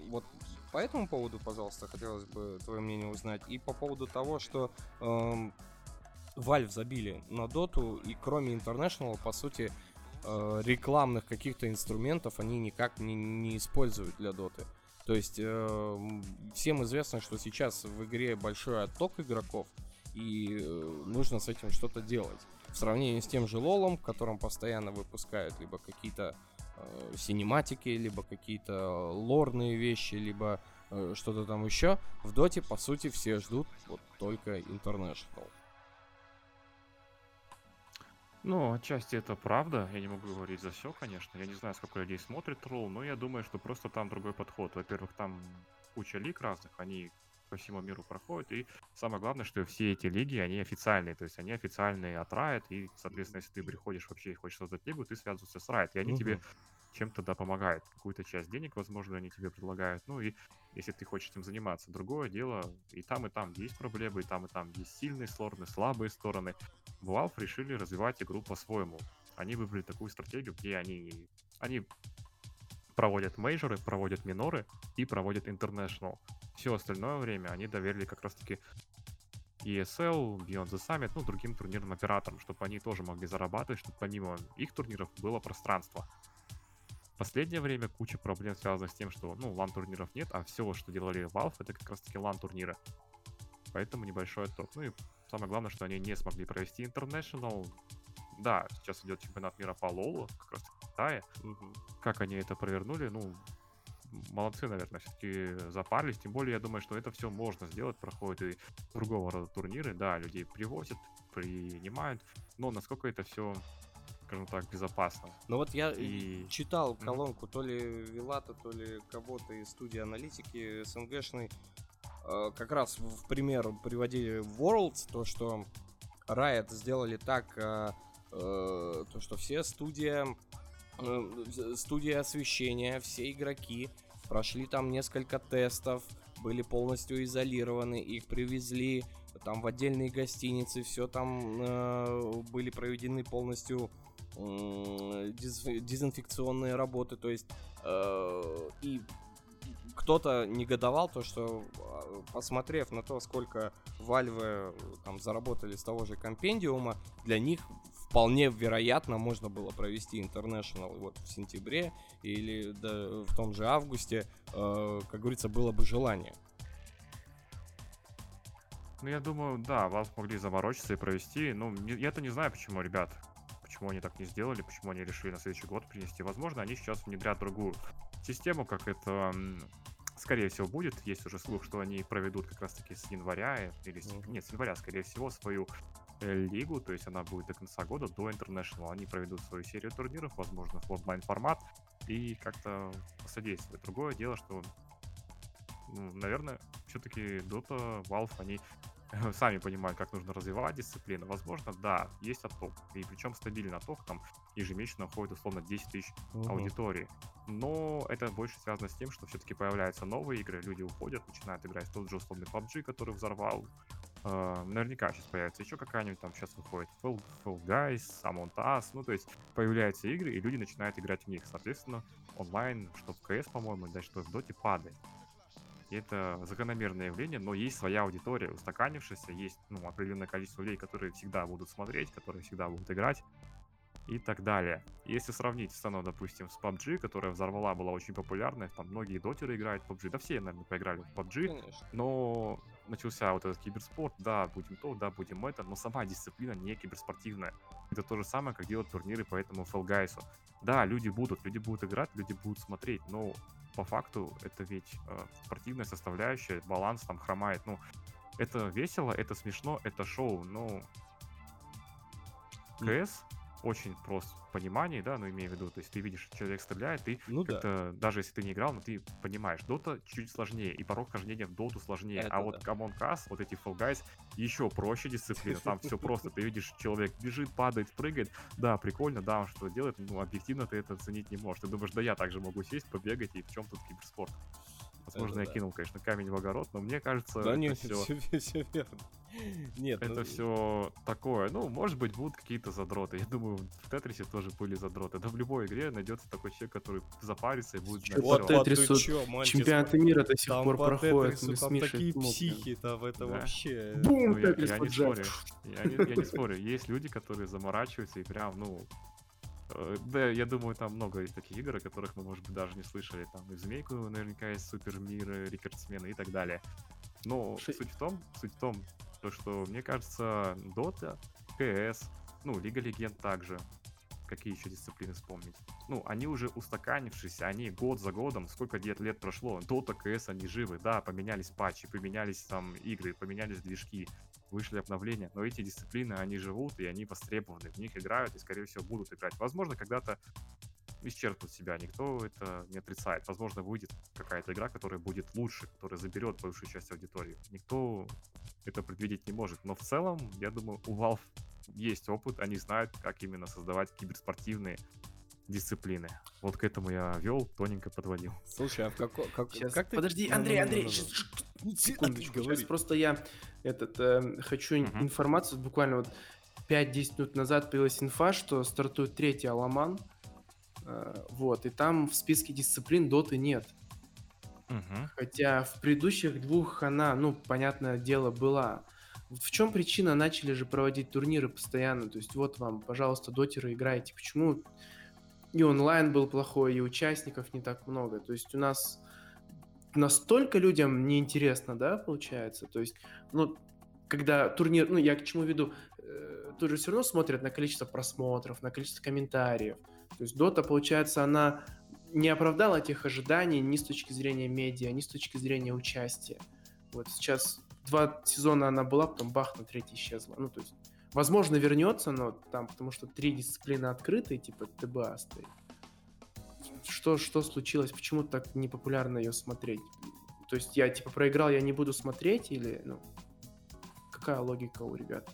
[SPEAKER 1] вот по этому поводу, пожалуйста, хотелось бы твое мнение узнать. И по поводу того, что эм, Valve забили на доту, и кроме International, по сути, э, рекламных каких-то инструментов они никак не, не используют для доты. То есть э, всем известно, что сейчас в игре большой отток игроков, и э, нужно с этим что-то делать. В сравнении с тем же Лолом, в котором постоянно выпускают либо какие-то э, синематики, либо какие-то лорные вещи, либо э, что-то там еще. В доте, по сути, все ждут вот только International.
[SPEAKER 3] Ну, отчасти это правда. Я не могу говорить за все, конечно. Я не знаю, сколько людей смотрит ролл, но я думаю, что просто там другой подход. Во-первых, там куча лиг разных, они по всему миру проходят. И самое главное, что все эти лиги, они официальные. То есть они официальные от Riot. И, соответственно, если ты приходишь вообще и хочешь создать лигу, ты связываешься с Riot. И они угу. тебе чем-то да помогают. Какую-то часть денег, возможно, они тебе предлагают. Ну и если ты хочешь этим заниматься. Другое дело, и там, и там есть проблемы, и там, и там есть сильные стороны, слабые стороны. Valve решили развивать игру по-своему. Они выбрали такую стратегию, где они, они проводят мейджоры, проводят миноры и проводят international. Все остальное время они доверили как раз-таки ESL, Beyond the Summit, ну, другим турнирным операторам, чтобы они тоже могли зарабатывать, чтобы помимо их турниров было пространство последнее время куча проблем связанных с тем, что, ну, лан-турниров нет, а все, что делали Valve, это как раз-таки лан-турниры. Поэтому небольшой отток. Ну и самое главное, что они не смогли провести International. Да, сейчас идет чемпионат мира по Лолу, как раз в Китае. Угу. Как они это провернули, ну, молодцы, наверное, все-таки запарились. Тем более, я думаю, что это все можно сделать. Проходят и другого рода турниры. Да, людей привозят, принимают. Но насколько это все скажем так, безопасно.
[SPEAKER 1] Ну вот я и... читал колонку то ли Вилата, то ли кого-то из студии аналитики СНГшной, э, как раз в пример приводили Worlds, то, что Riot сделали так, э, э, то, что все студия, студия освещения, все игроки прошли там несколько тестов, были полностью изолированы, их привезли там в отдельные гостиницы, все там э, были проведены полностью дезинфекционные работы, то есть э, и кто-то негодовал то, что а, посмотрев на то, сколько Valve там заработали с того же компендиума, для них вполне вероятно можно было провести International вот в сентябре или да, в том же августе, э, как говорится, было бы желание.
[SPEAKER 3] Ну, я думаю, да, вас могли заморочиться и провести. Ну, я-то не знаю, почему, ребят, почему они так не сделали, почему они решили на следующий год принести. Возможно, они сейчас внедрят другую систему, как это скорее всего будет. Есть уже слух, что они проведут как раз-таки с января, или с... Mm-hmm. нет, с января, скорее всего, свою э, лигу, то есть она будет до конца года, до International. Они проведут свою серию турниров, возможно, в онлайн формат, и как-то содействовать. Другое дело, что, ну, наверное, все-таки Dota, Valve, они *laughs* сами понимают, как нужно развивать дисциплину. Возможно, да, есть отток. И причем стабильный отток, там ежемесячно уходит условно 10 тысяч угу. аудитории. Но это больше связано с тем, что все-таки появляются новые игры, люди уходят, начинают играть в тот же условный PUBG, который взорвал. Uh, наверняка сейчас появится еще какая-нибудь, там сейчас выходит Fall, Fall Guys, Among Us, ну то есть появляются игры, и люди начинают играть в них. Соответственно, онлайн, что в CS, по-моему, да что в Dota падает. Это закономерное явление, но есть своя аудитория, устаканившаяся, есть ну, определенное количество людей, которые всегда будут смотреть, которые всегда будут играть и так далее. Если сравнить сцену, допустим, с PUBG, которая взорвала, была очень популярная, там многие дотеры играют в PUBG, да все, наверное, поиграли в PUBG, Конечно. но начался вот этот киберспорт, да, будем то, да, будем это, но сама дисциплина не киберспортивная. Это то же самое, как делать турниры по этому Fall Guys. Да, люди будут, люди будут играть, люди будут смотреть, но по факту это ведь э, спортивная составляющая, баланс там хромает. Ну, это весело, это смешно, это шоу, но КС очень прост в понимании, да, ну, имею в виду, то есть ты видишь, человек стреляет, ты ну, да. даже если ты не играл, но ты понимаешь, дота чуть сложнее, и порог хождения в доту сложнее, Это а вот да. Among Us, вот эти Fall Guys, еще проще дисциплина, там все *laughs* просто, ты видишь, человек бежит, падает, прыгает, да, прикольно, да, он что делает, ну, объективно ты это оценить не можешь, ты думаешь, да я также могу сесть, побегать, и в чем тут киберспорт? Возможно, это я да. кинул, конечно, камень в огород, но мне кажется,
[SPEAKER 1] да, нет, все... все, все верно.
[SPEAKER 3] Нет, это ну... все такое. Ну, может быть, будут какие-то задроты. Я думаю, в Тетрисе тоже были задроты. Да в любой игре найдется такой человек, который запарится и будет
[SPEAKER 2] знать Вот Тетрису чемпионаты мира до сих пор проходят.
[SPEAKER 1] Там такие психи, там это вообще...
[SPEAKER 3] Бум, ну, я, я не спорю. Я не, я не спорю. Есть люди, которые заморачиваются и прям, ну, Э, да, я думаю, там много есть таких игр, о которых мы, может быть, даже не слышали. Там и Змейку наверняка есть Супер Мир, Рекордсмены и так далее. Но Ши... суть в том, суть в том, то, что, мне кажется, Dota, CS, ну, Лига Легенд также, какие еще дисциплины вспомнить? Ну, они уже устаканившиеся, они год за годом, сколько лет, лет прошло, Dota, CS, они живы, да, поменялись патчи, поменялись там игры, поменялись движки, вышли обновления, но эти дисциплины, они живут, и они востребованы, в них играют, и, скорее всего, будут играть. Возможно, когда-то исчерпнут себя, никто это не отрицает. Возможно, выйдет какая-то игра, которая будет лучше, которая заберет большую часть аудитории. Никто это предвидеть не может. Но в целом, я думаю, у Valve есть опыт, они знают, как именно создавать киберспортивные дисциплины. Вот к этому я вел, тоненько подводил.
[SPEAKER 1] Слушай, а в каком... Как,
[SPEAKER 2] сейчас, как ты... Подожди, Андрей, Андрей, сейчас, секундочку, сейчас просто я этот, э, хочу uh-huh. информацию, буквально вот 5-10 минут назад появилась инфа, что стартует третий Аламан, э, вот, и там в списке дисциплин доты нет. Uh-huh. Хотя в предыдущих двух она, ну, понятное дело, была. В чем причина? Начали же проводить турниры постоянно. То есть вот вам, пожалуйста, дотеры играйте. Почему и онлайн был плохой, и участников не так много. То есть у нас настолько людям неинтересно, да, получается. То есть, ну, когда турнир, ну, я к чему веду, э, тут же все равно смотрят на количество просмотров, на количество комментариев. То есть Дота, получается, она не оправдала тех ожиданий ни с точки зрения медиа, ни с точки зрения участия. Вот сейчас два сезона она была, потом бах, на третий исчезла. Ну, то есть Возможно, вернется, но там, потому что три дисциплины открытые, типа ТБА стоит. Что, что случилось? Почему так непопулярно ее смотреть? То есть я, типа, проиграл, я не буду смотреть или, ну, какая логика у ребят?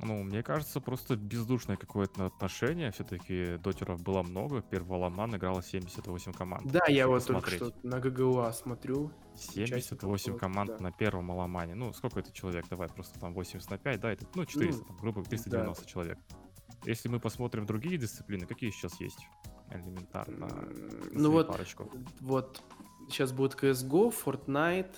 [SPEAKER 3] Ну, мне кажется, просто бездушное какое-то отношение. Все-таки дотеров было много. Первого Ламан играло 78 команд.
[SPEAKER 2] Да, я вот только что на ГГУА смотрю.
[SPEAKER 3] 78 команд да. на первом Аламане. Ну, сколько это человек? Давай, просто там 80 на 5, да, это, ну, 400, ну, там, грубо 390 да. человек. если мы посмотрим другие дисциплины, какие сейчас есть? Элементарно.
[SPEAKER 2] Ну вот,
[SPEAKER 3] парочку.
[SPEAKER 2] вот сейчас будет CSGO, Fortnite,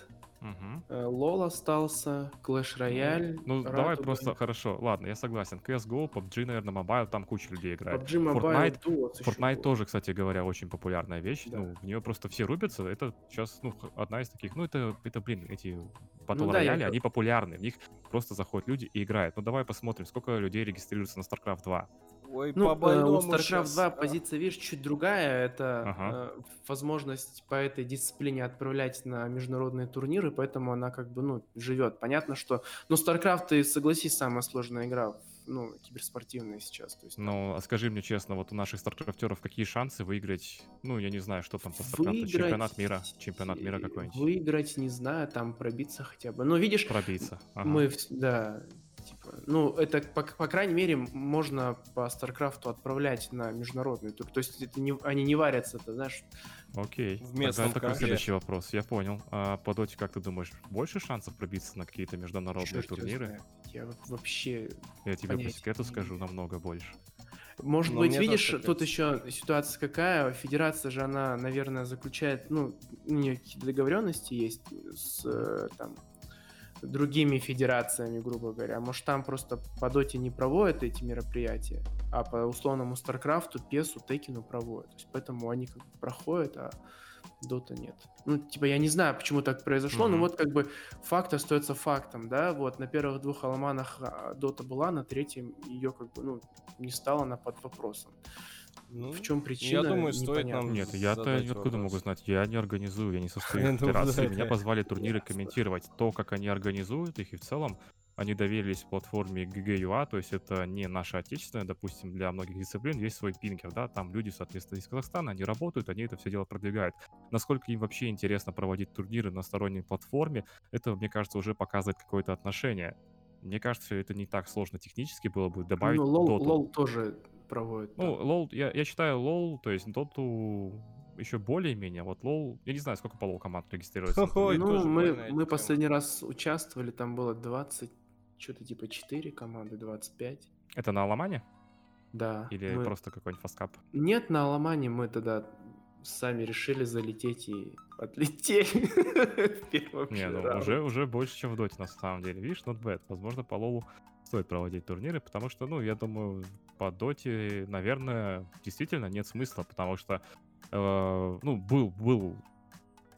[SPEAKER 2] LoL остался, Clash Royale.
[SPEAKER 3] Ну, давай
[SPEAKER 2] Raduga,
[SPEAKER 3] просто, хорошо, ладно, я согласен. CSGO, PUBG, наверное, Mobile, там куча людей играет.
[SPEAKER 2] PUBG Mobile,
[SPEAKER 3] Fortnite-
[SPEAKER 2] Duos
[SPEAKER 3] Fortnite тоже, кстати говоря, очень популярная вещь.
[SPEAKER 2] Да.
[SPEAKER 3] Ну, в нее просто все рубятся. Это сейчас, ну, одна из таких. Ну, это, это блин, эти батл
[SPEAKER 2] Ну да, как-
[SPEAKER 3] они популярны. В них просто заходят люди и играют. Ну, давай посмотрим, сколько людей регистрируется на StarCraft 2.
[SPEAKER 1] Ой,
[SPEAKER 2] Ну, э,
[SPEAKER 1] по-больному
[SPEAKER 2] у StarCraft
[SPEAKER 1] щас,
[SPEAKER 2] 2
[SPEAKER 1] а.
[SPEAKER 2] позиция, видишь, чуть другая. Это
[SPEAKER 3] Ага.
[SPEAKER 2] э, возможность по этой дисциплине отправлять на международные турниры, поэтому она как бы, ну, живет. Понятно, что... Ну, StarCraft, ты согласись, самая сложная игра, в- ну, киберспортивная сейчас. То есть, там
[SPEAKER 3] Но а скажи мне честно, вот у наших старкрафтеров какие шансы выиграть, ну, я не знаю, что там по StarCraft, чемпионат мира, чемпионат мира
[SPEAKER 2] э,
[SPEAKER 3] какой-нибудь,
[SPEAKER 2] Выиграть, не знаю, там пробиться хотя бы. Ну, видишь,
[SPEAKER 3] пробиться. Ага.
[SPEAKER 2] мы, да, типа, ну, это, по, по крайней мере, можно по StarCraft отправлять на международный тур. То есть это не, они не варятся, ты знаешь,
[SPEAKER 3] Окей.
[SPEAKER 1] В
[SPEAKER 3] Тогда
[SPEAKER 1] местном
[SPEAKER 3] такой следующий вопрос, я понял. А по доте, как ты думаешь, больше шансов пробиться на какие-то международные
[SPEAKER 2] его
[SPEAKER 3] турниры?
[SPEAKER 2] Я вообще
[SPEAKER 3] Я тебе по секрету
[SPEAKER 2] не
[SPEAKER 3] скажу, намного больше.
[SPEAKER 2] Может
[SPEAKER 1] Но
[SPEAKER 2] быть, видишь, тут
[SPEAKER 1] кажется.
[SPEAKER 2] еще ситуация какая. Федерация же, она, наверное, заключает, ну, у нее какие-то договоренности есть с э, там другими федерациями, грубо говоря. Может, там просто по доте не проводят эти мероприятия, а по условному Старкрафту, Песу, Текину проводят. То есть поэтому они как бы проходят, а Дота нет. Ну, типа, я не знаю, почему так произошло, но
[SPEAKER 3] Мгм.
[SPEAKER 2] вот как бы факт остается фактом, да, вот на первых двух Аламанах а, Дота была, на третьем ее как бы, ну, не стала она под вопросом.
[SPEAKER 1] Ну,
[SPEAKER 2] В чем причина?
[SPEAKER 1] думаю, стоит нам
[SPEAKER 3] Нет, я-то откуда
[SPEAKER 1] вопрос.
[SPEAKER 3] могу знать? Я не организую, я не состою в федерации. Меня позвали турниры комментировать. То, как они организуют их, и в целом они доверились платформе GG.ua, то есть это не наша отечественная, допустим, для многих дисциплин есть свой пинкер, да, там люди, соответственно, из Казахстана, они работают, они это все дело продвигают. Насколько им вообще интересно проводить турниры на сторонней платформе, это, мне кажется, уже показывает какое-то отношение. Мне кажется, это не так сложно технически было бы добавить
[SPEAKER 2] Ну, лол,
[SPEAKER 3] доту.
[SPEAKER 2] лол тоже проводит.
[SPEAKER 3] Ну,
[SPEAKER 2] да.
[SPEAKER 3] лол, я, я считаю лол, то есть доту еще более-менее. Вот лол, я не знаю, сколько по лол команд регистрируется. турнире.
[SPEAKER 2] ну, мы, мы
[SPEAKER 1] тема.
[SPEAKER 2] последний раз участвовали, там было 20, что-то типа 4 команды, 25.
[SPEAKER 3] Это на Аламане?
[SPEAKER 2] Да.
[SPEAKER 3] Или
[SPEAKER 2] мы-
[SPEAKER 3] просто какой-нибудь фаскап?
[SPEAKER 2] Нет, на Аламане мы тогда сами решили залететь и отлетели *laughs* в первом
[SPEAKER 3] Не, ну уже, уже больше, чем в доте на самом деле. Видишь, not bad. Возможно, по лолу стоит проводить турниры, потому что, ну, я думаю, по доте, наверное, действительно нет смысла, потому что, э, ну, был, был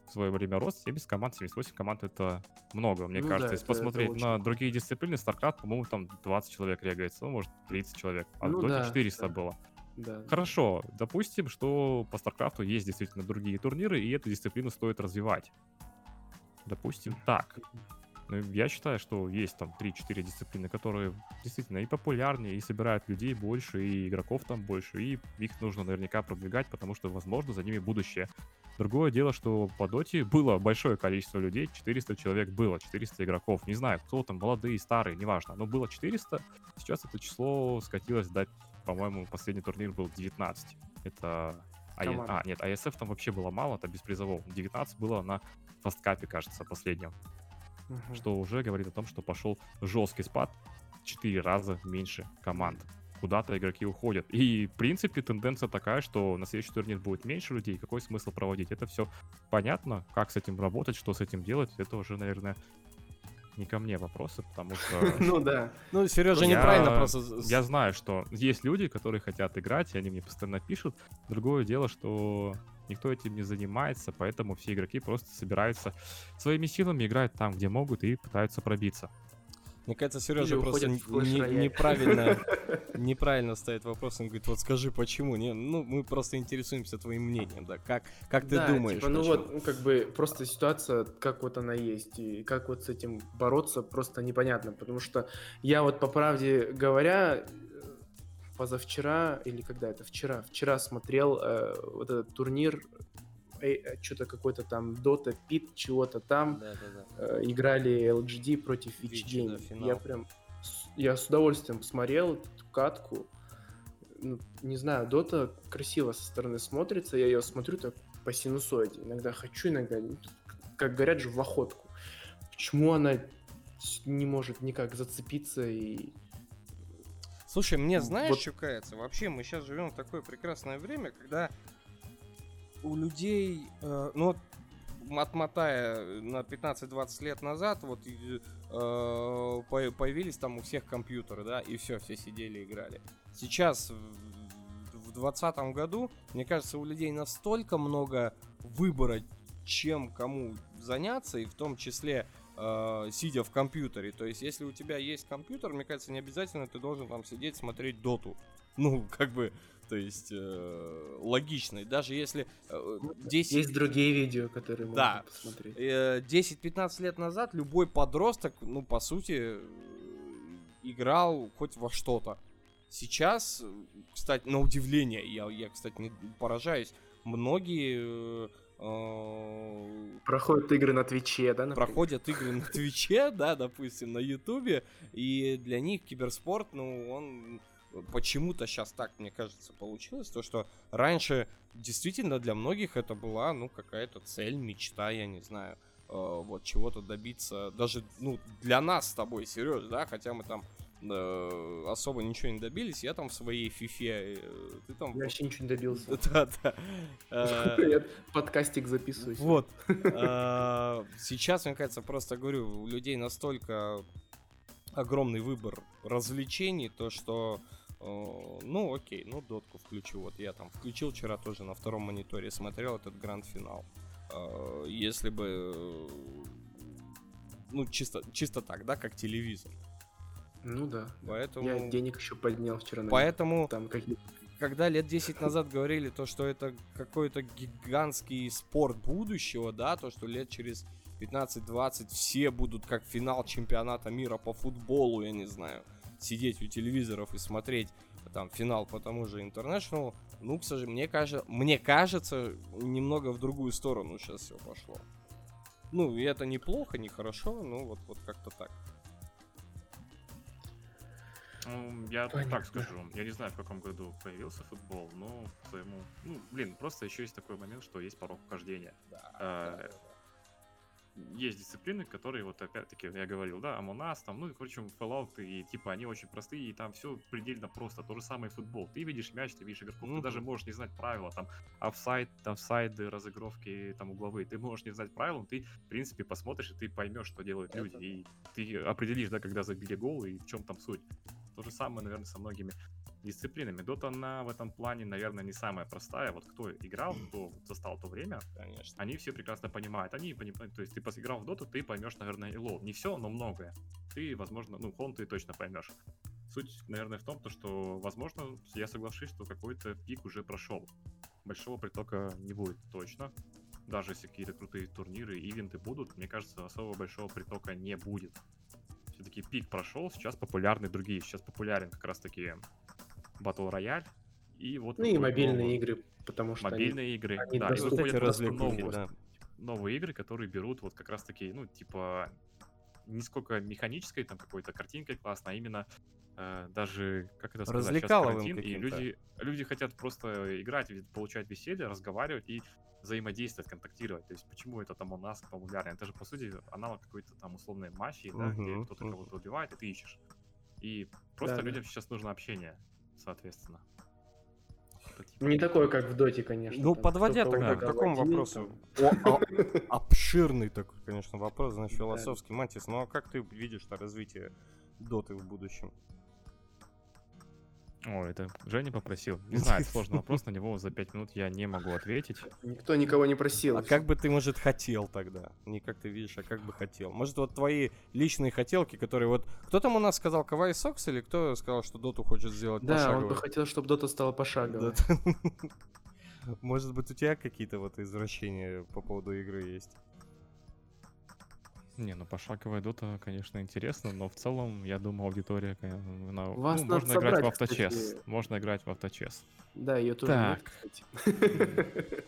[SPEAKER 3] в свое время рост, 70 команд, 78 команд это много, мне
[SPEAKER 2] Ну да,
[SPEAKER 3] кажется. Если
[SPEAKER 2] это- это
[SPEAKER 3] посмотреть
[SPEAKER 2] очень
[SPEAKER 3] на
[SPEAKER 2] много.
[SPEAKER 3] другие дисциплины, StarCraft, по-моему, там 20 человек регается, ну, может, 30 человек, а
[SPEAKER 2] Ну
[SPEAKER 3] в доте
[SPEAKER 2] да,
[SPEAKER 3] 400
[SPEAKER 2] да.
[SPEAKER 3] было.
[SPEAKER 2] Да.
[SPEAKER 3] Хорошо, допустим, что по StarCraft есть действительно другие турниры, и эту дисциплину стоит развивать. Допустим, так. Ну, я считаю, что есть там 3-4 дисциплины, которые действительно и популярнее, и собирают людей больше, и игроков там больше, и их нужно наверняка продвигать, потому что, возможно, за ними будущее. Другое дело, что по доте было большое количество людей, 400 человек было, 400 игроков. Не знаю, кто там, молодые, старые, неважно, но было 400. Сейчас это число скатилось до, по-моему, последний турнир был 19. Это... А, а, нет, АСФ там вообще было мало, это без призового. 19 было на фасткапе, кажется, последнем
[SPEAKER 2] Мгм.
[SPEAKER 3] что уже говорит о том, что пошел жесткий спад, в 4 раза меньше команд. Куда-то игроки уходят. И, в принципе, тенденция такая, что на следующий турнир будет меньше людей. Какой смысл проводить? Это все понятно. Как с этим работать, что с этим делать, это уже, наверное, не ко мне вопросы, потому что *laughs*
[SPEAKER 2] Ну да.
[SPEAKER 1] Ну, Сережа неправильно просто...
[SPEAKER 3] я знаю, что есть люди, которые хотят играть, и они мне постоянно пишут. Другое дело, что никто этим не занимается, поэтому все игроки просто собираются своими силами, играют там, где могут, и пытаются пробиться.
[SPEAKER 1] Мне кажется, Сережа
[SPEAKER 2] Или
[SPEAKER 1] просто не- неправильно, *laughs* неправильно ставит вопрос. Он говорит, вот скажи, почему? Не, ну, мы просто интересуемся твоим мнением, да. Как, как ты
[SPEAKER 2] Да,
[SPEAKER 1] думаешь?
[SPEAKER 2] типа, ну
[SPEAKER 1] почему?
[SPEAKER 2] вот, ну, как бы просто ситуация, как вот она есть, и как вот с этим бороться, просто непонятно, потому что я вот по правде говоря, позавчера, или когда это, вчера, вчера смотрел э, вот этот турнир, что-то какой-то там Dota Pit, чего-то там,
[SPEAKER 1] Да, да, да.
[SPEAKER 2] э, играли LGD против
[SPEAKER 1] Вич да,
[SPEAKER 2] Я прям, я с удовольствием посмотрел эту катку. Ну, не знаю, Дота красиво со стороны смотрится, я ее смотрю так по синусоиде. Иногда хочу, иногда, как говорят же, в охотку. Почему она не может никак зацепиться и...
[SPEAKER 1] Слушай, мне знаешь,
[SPEAKER 2] Вот.
[SPEAKER 1] что кается? Вообще, мы сейчас живем в такое прекрасное время, когда у людей, э, ну отмотая на 15-20 лет назад, вот э, по- появились там у всех компьютеры, да, и все, все сидели и играли. Сейчас, в 2020 году, мне кажется, у людей настолько много выбора, чем кому заняться, и в том числе э, сидя в компьютере. То есть, если у тебя есть компьютер, мне кажется, не обязательно ты должен там сидеть смотреть доту. *laughs* Ну, как бы, то есть, э, логично. И даже если э, 10,
[SPEAKER 2] Есть другие видео, которые можно
[SPEAKER 1] Да.
[SPEAKER 2] посмотреть.
[SPEAKER 1] э, 10-15 лет назад любой подросток, ну, по сути, играл хоть во что-то. Сейчас, э, кстати, на удивление, я, я кстати, не поражаюсь, многие э,
[SPEAKER 2] Проходят игры на Твиче, да, например?
[SPEAKER 1] проходят игры на Твиче, *laughs* да, допустим, на Ютубе, и для них киберспорт, ну, он почему-то сейчас так, мне кажется, получилось, то, что раньше действительно для многих это была, ну, какая-то цель, мечта, я не знаю, э, вот чего-то добиться, даже, ну, для нас с тобой, Сереж, да, хотя мы там э, особо ничего не добились, я там в своей фифе, э, ты там...
[SPEAKER 2] Я вообще ничего не добился. *laughs*
[SPEAKER 1] Да, да. Э, *laughs*
[SPEAKER 2] Я подкастик записываю.
[SPEAKER 1] вот. Сейчас, мне кажется, просто говорю, у людей настолько огромный выбор развлечений, то что, ну окей, ну дотку включу. Вот я там включил вчера тоже на втором мониторе, смотрел этот гранд-финал. Если бы, ну чисто, чисто так, да, как телевизор.
[SPEAKER 2] Ну да.
[SPEAKER 1] Поэтому,
[SPEAKER 2] Я денег еще поднял вчера.
[SPEAKER 1] поэтому
[SPEAKER 2] Там какие
[SPEAKER 1] когда лет 10 назад говорили то, что это какой-то гигантский спорт будущего, да, то, что лет через 15-20 все будут как финал чемпионата мира по футболу, я не знаю, сидеть у телевизоров и смотреть там финал по тому же International, ну, к сожалению, мне кажется, мне кажется, немного в другую сторону сейчас все пошло. Ну, и это неплохо, не хорошо, ну, вот, вот как-то так.
[SPEAKER 3] Ну, я
[SPEAKER 2] Понятно.
[SPEAKER 3] так скажу, я не знаю, в каком году появился футбол, но своему... Ну, блин, просто еще есть такой момент, что есть порог вхождения. Э, Есть дисциплины, которые, вот опять-таки, я говорил, да, Among Us, там, ну, и, короче, Fallout, и типа они очень простые, и там все предельно просто. То же самое футбол. Ты видишь мяч, ты видишь игроков,
[SPEAKER 1] Мгм.
[SPEAKER 3] ты даже можешь не знать правила, там, офсайд, там, сайды, разыгровки, там, угловые. Ты можешь не знать правил, но ты, в принципе, посмотришь, и ты поймешь, что делают люди, и ты определишь, да, когда забили гол, и в чем там суть. То же самое, наверное, со многими дисциплинами. Дота, она в этом плане, наверное, не самая простая. Вот кто играл, кто застал то время,
[SPEAKER 1] Конечно.
[SPEAKER 3] они все прекрасно понимают. Они понимают, то есть ты поиграл в доту, ты поймешь, наверное, и лол. Не все, но многое. Ты, возможно, ну, хон ты точно поймешь. Суть, наверное, в том, то, что, возможно, я соглашусь, что какой-то пик уже прошел. Большого притока не будет точно. Даже если какие-то крутые турниры, ивенты будут, мне кажется, особо большого притока не будет. Все-таки пик прошел, сейчас популярны другие. Сейчас популярен как раз-таки Battle Royale. И вот
[SPEAKER 2] Ну и мобильные
[SPEAKER 3] новый-
[SPEAKER 2] игры, потому что они-
[SPEAKER 3] Мобильные игры,
[SPEAKER 2] они
[SPEAKER 3] да, и выходят просто новые,
[SPEAKER 1] да.
[SPEAKER 3] новые игры, которые берут вот как раз-таки, ну, типа, не сколько механической там какой-то картинкой классно, а именно э, даже, как это сказать, сейчас карантин, и
[SPEAKER 1] каким-то.
[SPEAKER 3] люди, люди хотят просто играть, ведь получать веселье, разговаривать и взаимодействовать, контактировать. То есть почему это там у нас популярно? Это же, по сути, аналог какой-то там условной мафии, да, где кто-то
[SPEAKER 1] мгм.
[SPEAKER 3] кого-то убивает, и ты ищешь. И просто
[SPEAKER 2] Да, да.
[SPEAKER 3] людям сейчас нужно общение, соответственно. Это типа-
[SPEAKER 2] Ну, Не такое, как в Доте, конечно.
[SPEAKER 1] Ну,
[SPEAKER 2] там
[SPEAKER 1] подводя тогда к такому вопросу.
[SPEAKER 2] там.
[SPEAKER 1] О, а- *laughs* обширный такой, конечно, вопрос, значит,
[SPEAKER 2] Да.
[SPEAKER 1] философский. Мантис, ну а как ты видишь-то развитие доты в будущем?
[SPEAKER 3] О, это Женя попросил. Не знаю, это сложный вопрос, на него за 5 минут я не могу ответить.
[SPEAKER 2] Никто никого не просил.
[SPEAKER 1] А как бы ты, может, хотел тогда? Не как ты видишь, а как бы хотел. Может, вот твои личные хотелки, которые вот... Кто там у нас сказал, Кавай Сокс, или кто сказал, что доту хочет сделать
[SPEAKER 2] Да, он
[SPEAKER 1] пошаговой?
[SPEAKER 2] бы хотел, чтобы Дота стала пошаговой.
[SPEAKER 1] Да. *laughs* Может быть, у тебя какие-то вот извращения по поводу игры есть?
[SPEAKER 3] Не, ну пошаговая дота, конечно, интересно, но в целом, я думаю, аудитория, конечно, она-
[SPEAKER 2] Вас
[SPEAKER 3] ну, можно играть в
[SPEAKER 2] собрать,
[SPEAKER 3] авточес.
[SPEAKER 2] кстати.
[SPEAKER 3] Можно играть в авточес.
[SPEAKER 2] Да, ее тоже нет, кстати.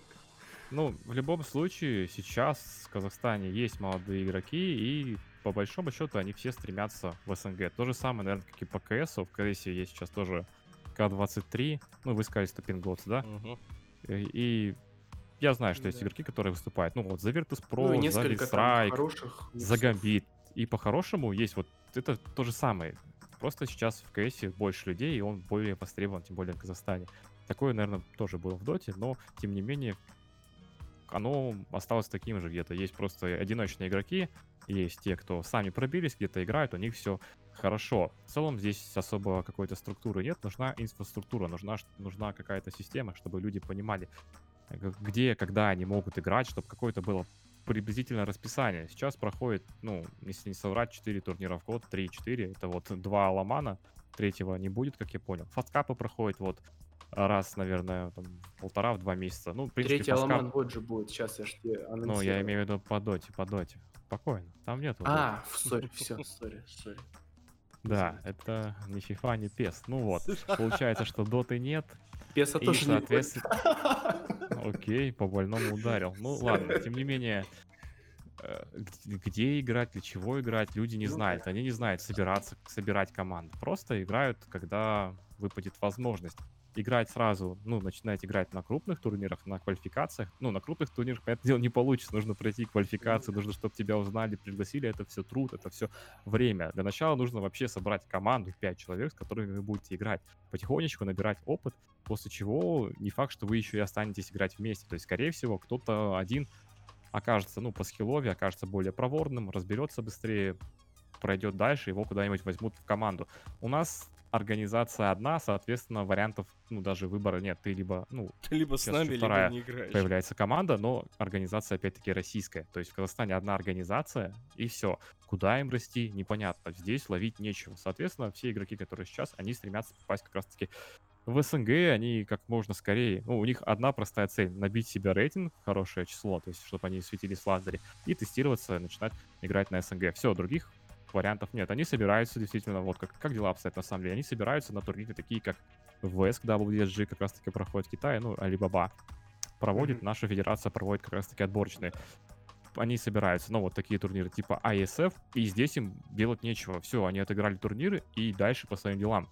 [SPEAKER 3] Ну, в любом случае, сейчас в Казахстане есть молодые игроки, и по большому счету они все стремятся в СНГ. То же самое, наверное, как и по КС. В КС есть сейчас тоже К-23. Ну, вы сказали Стопин Gods, да?
[SPEAKER 1] Мгм.
[SPEAKER 3] И, и я знаю, что есть
[SPEAKER 2] Да.
[SPEAKER 3] игроки, которые выступают. Ну, вот за Virtus.pro,
[SPEAKER 2] Ну и
[SPEAKER 3] за Strike,
[SPEAKER 2] хороших.
[SPEAKER 3] за. Гамбит. И по-хорошему есть вот это то же самое. Просто сейчас в КСе больше людей, и он более востребован, тем более в Казахстане. Такое, наверное, тоже было в Доте, но, тем не менее, оно осталось таким же где-то. Есть просто одиночные игроки, есть те, кто сами пробились, где-то играют, у них все хорошо. В целом здесь особо какой-то структуры нет, нужна инфраструктура, нужна, нужна какая-то система, чтобы люди понимали, где, когда они могут играть, чтобы какое-то было приблизительное расписание. Сейчас проходит, ну, если не соврать, 4 турнира в год, 3-4. Это вот два Аламана, третьего не будет, как я понял. Фасткапы проходят вот раз, наверное, там, полтора в два месяца. Ну, в принципе,
[SPEAKER 2] Третий
[SPEAKER 3] фасткап-
[SPEAKER 2] Аламан вот же будет, сейчас я ж тебе.
[SPEAKER 3] Ну, я имею в виду по доте, по доте. Спокойно, там нет.
[SPEAKER 2] А, сори, *laughs* все, сори, сори.
[SPEAKER 3] Да, это не FIFA, не PES. Ну вот, *laughs* получается, что доты нет, и,
[SPEAKER 2] тоже
[SPEAKER 3] соответственно, *laughs* окей, по больному ударил. Ну ладно, тем не менее, э, где играть, для чего играть, люди не
[SPEAKER 2] Ну
[SPEAKER 3] знают. Они не знают собираться, собирать команды. Просто играют, когда выпадет возможность. Играть сразу, ну, начинать играть на крупных турнирах, на квалификациях. Ну, на крупных турнирах, понятное дело, не получится. Нужно пройти квалификацию, нужно, чтобы тебя узнали, пригласили. Это все труд, это все время. Для начала нужно вообще собрать команду в 5 человек, с которыми вы будете играть. Потихонечку набирать опыт, после чего не факт, что вы еще и останетесь играть вместе. То есть, скорее всего, кто-то один окажется, ну, по скиллове, окажется более проворным, разберется быстрее, пройдет дальше, его куда-нибудь возьмут в команду. У нас организация одна, соответственно, вариантов, ну, даже выбора нет. Ты либо, ну, *laughs*
[SPEAKER 1] Ты либо с нами, либо не играешь.
[SPEAKER 3] появляется команда, но организация опять-таки российская. То есть в Казахстане одна организация, и все. Куда им расти, непонятно. Здесь ловить нечего. Соответственно, все игроки, которые сейчас, они стремятся попасть как раз-таки в СНГ, они как можно скорее, ну, у них одна простая цель, набить себе рейтинг, хорошее число, то есть, чтобы они светились в лазере, и тестироваться, начинать играть на СНГ. Все, других вариантов нет. Они собираются действительно, вот как, как дела обстоят на самом деле, они собираются на турниры такие, как ВСК WSG, как раз-таки проходит в Китае, ну, Alibaba проводит,
[SPEAKER 2] Мгм.
[SPEAKER 3] наша федерация проводит как раз-таки отборочные. Они собираются, ну, вот такие турниры типа ISF, и здесь им делать нечего. Все, они отыграли турниры и дальше по своим делам.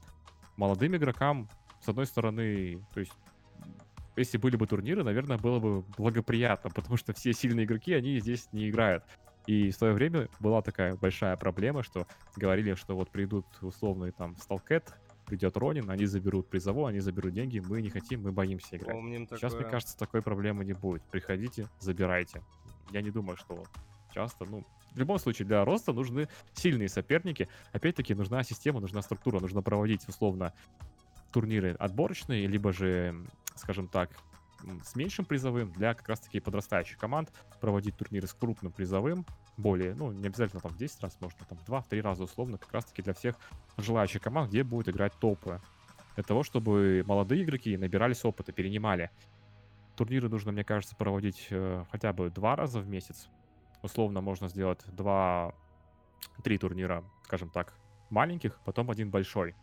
[SPEAKER 3] Молодым игрокам, с одной стороны, то есть если были бы турниры, наверное, было бы благоприятно, *laughs* потому что все сильные игроки, они здесь не играют. И в свое время была такая большая проблема, что говорили, что вот придут условные там Сталкет, придет Ронин, они заберут призовой, они заберут деньги, мы не хотим, мы боимся играть.
[SPEAKER 1] Помним
[SPEAKER 3] Сейчас, мне
[SPEAKER 1] такое.
[SPEAKER 3] кажется, такой проблемы не будет. Приходите, забирайте. Я не думаю, что вот часто, ну, в любом случае, для роста нужны сильные соперники. Опять-таки, нужна система, нужна структура, нужно проводить, условно, турниры отборочные, либо же, скажем так, с меньшим призовым для как раз-таки подрастающих команд, проводить турниры с крупным призовым, более, ну, не обязательно там в 10 раз, можно там 2-3 раза условно, как раз-таки для всех желающих команд, где будут играть топы. Для того, чтобы молодые игроки набирались опыта, перенимали. Турниры нужно, мне кажется, проводить э, хотя бы два раза в месяц. Условно можно сделать два, три турнира, скажем так, маленьких, потом один большой.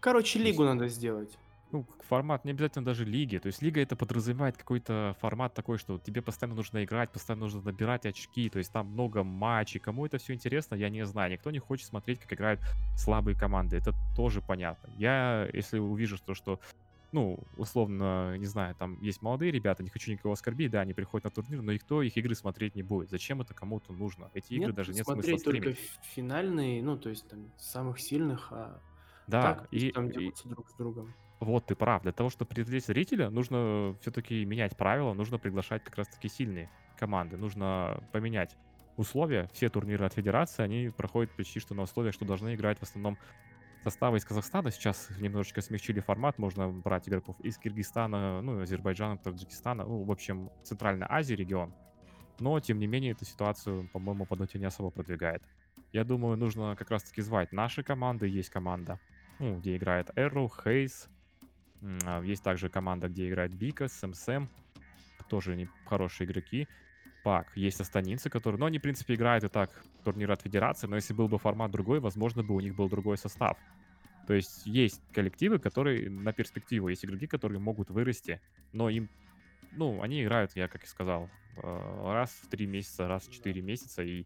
[SPEAKER 2] Короче, лигу надо сделать.
[SPEAKER 3] Ну, формат не обязательно даже лиги. То есть лига это подразумевает какой-то формат такой, что тебе постоянно нужно играть, постоянно нужно набирать очки. То есть там много матчей. Кому это все интересно, я не знаю. Никто не хочет смотреть, как играют слабые команды. Это тоже понятно. Я, если увижу, что, что ну, условно, не знаю, там есть молодые ребята, не хочу никого оскорбить, да, они приходят на турнир, но никто их игры смотреть не будет. Зачем это кому-то нужно? Эти игры
[SPEAKER 2] Нет,
[SPEAKER 3] даже нет смысла
[SPEAKER 2] смотреть только финальные, ну, то есть там самых сильных, а
[SPEAKER 3] Да,
[SPEAKER 2] так
[SPEAKER 3] и,
[SPEAKER 2] там
[SPEAKER 3] и-
[SPEAKER 2] друг с другом.
[SPEAKER 3] Вот, ты прав. Для того, чтобы привлечь зрителя, нужно все-таки менять правила, нужно приглашать как раз-таки сильные команды, нужно поменять условия. Все турниры от Федерации, они проходят почти что на условиях, что должны играть в основном составы из Казахстана. Сейчас немножечко смягчили формат, можно брать игроков из Киргизстана, ну, Азербайджана, Таджикистана, ну, в общем, Центральной Азии регион. Но, тем не менее, эту ситуацию, по-моему, по доте не особо продвигает. Я думаю, нужно как раз-таки звать наши команды. Есть команда, ну, где играет Arrow, Хейс, а, Есть также команда, где играет Бика, Сэм Сэм. Тоже они хорошие игроки. Пак. Есть астанинцы, которые... Ну, они, в принципе, играют и так турнир от Федерации, но если был бы формат другой, возможно бы у них был другой состав. То есть есть коллективы, которые на перспективу, есть игроки, которые могут вырасти, но им, ну, они играют, я как и сказал, э, раз в три месяца, раз в четыре месяца, и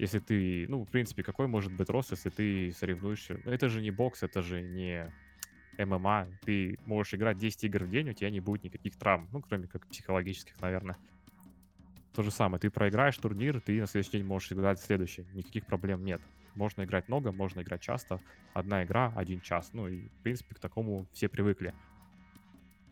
[SPEAKER 3] если ты, ну, в принципе, какой может быть рост, если ты соревнуешься? Ну, Это же не бокс, это же не ММА. Ты можешь играть 10 игр в день, у тебя не будет никаких травм, ну, кроме как психологических, наверное. То же самое, ты проиграешь турнир, ты на следующий день можешь играть следующий, никаких проблем нет. Можно играть много, можно играть часто. Одна игра, один час. Ну и, в принципе, к такому все привыкли.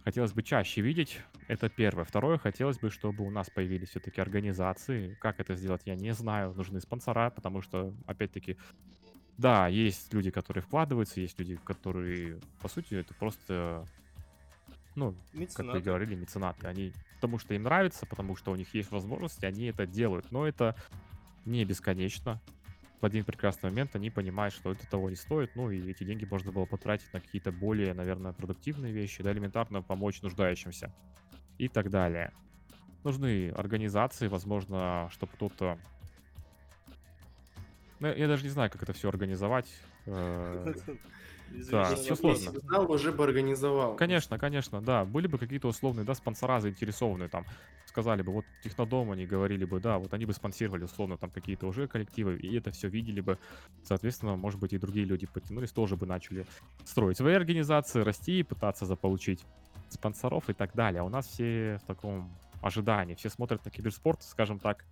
[SPEAKER 3] Хотелось бы чаще видеть, это первое. Второе, хотелось бы, чтобы у нас появились все-таки организации. Как это сделать, я не знаю. Нужны спонсора, потому что, опять-таки, да, есть люди, которые вкладываются, есть люди, которые, по сути, это просто, ну, как вы говорили, меценаты. Они, потому что им нравится, потому что у них есть возможности, они это делают. Но это не бесконечно. В один прекрасный момент они понимают, что это того не стоит, ну и эти деньги можно было потратить на какие-то более, наверное, продуктивные вещи, да, элементарно помочь нуждающимся и так далее. Нужны организации, возможно, чтобы кто-то ну, я даже не знаю, как это все организовать. *laughs* Да, все сложно.
[SPEAKER 2] Знал, уже бы организовал.
[SPEAKER 3] Конечно, конечно, да. Были бы какие-то условные, да, спонсора заинтересованные там. Сказали бы, вот Технодом они говорили бы, да, вот они бы спонсировали условно там какие-то уже коллективы, и это все видели бы. Соответственно, может быть, и другие люди подтянулись, тоже бы начали строить свои организации, расти, пытаться заполучить спонсоров и так далее. А у нас все в таком ожидании. Все смотрят на киберспорт, скажем так,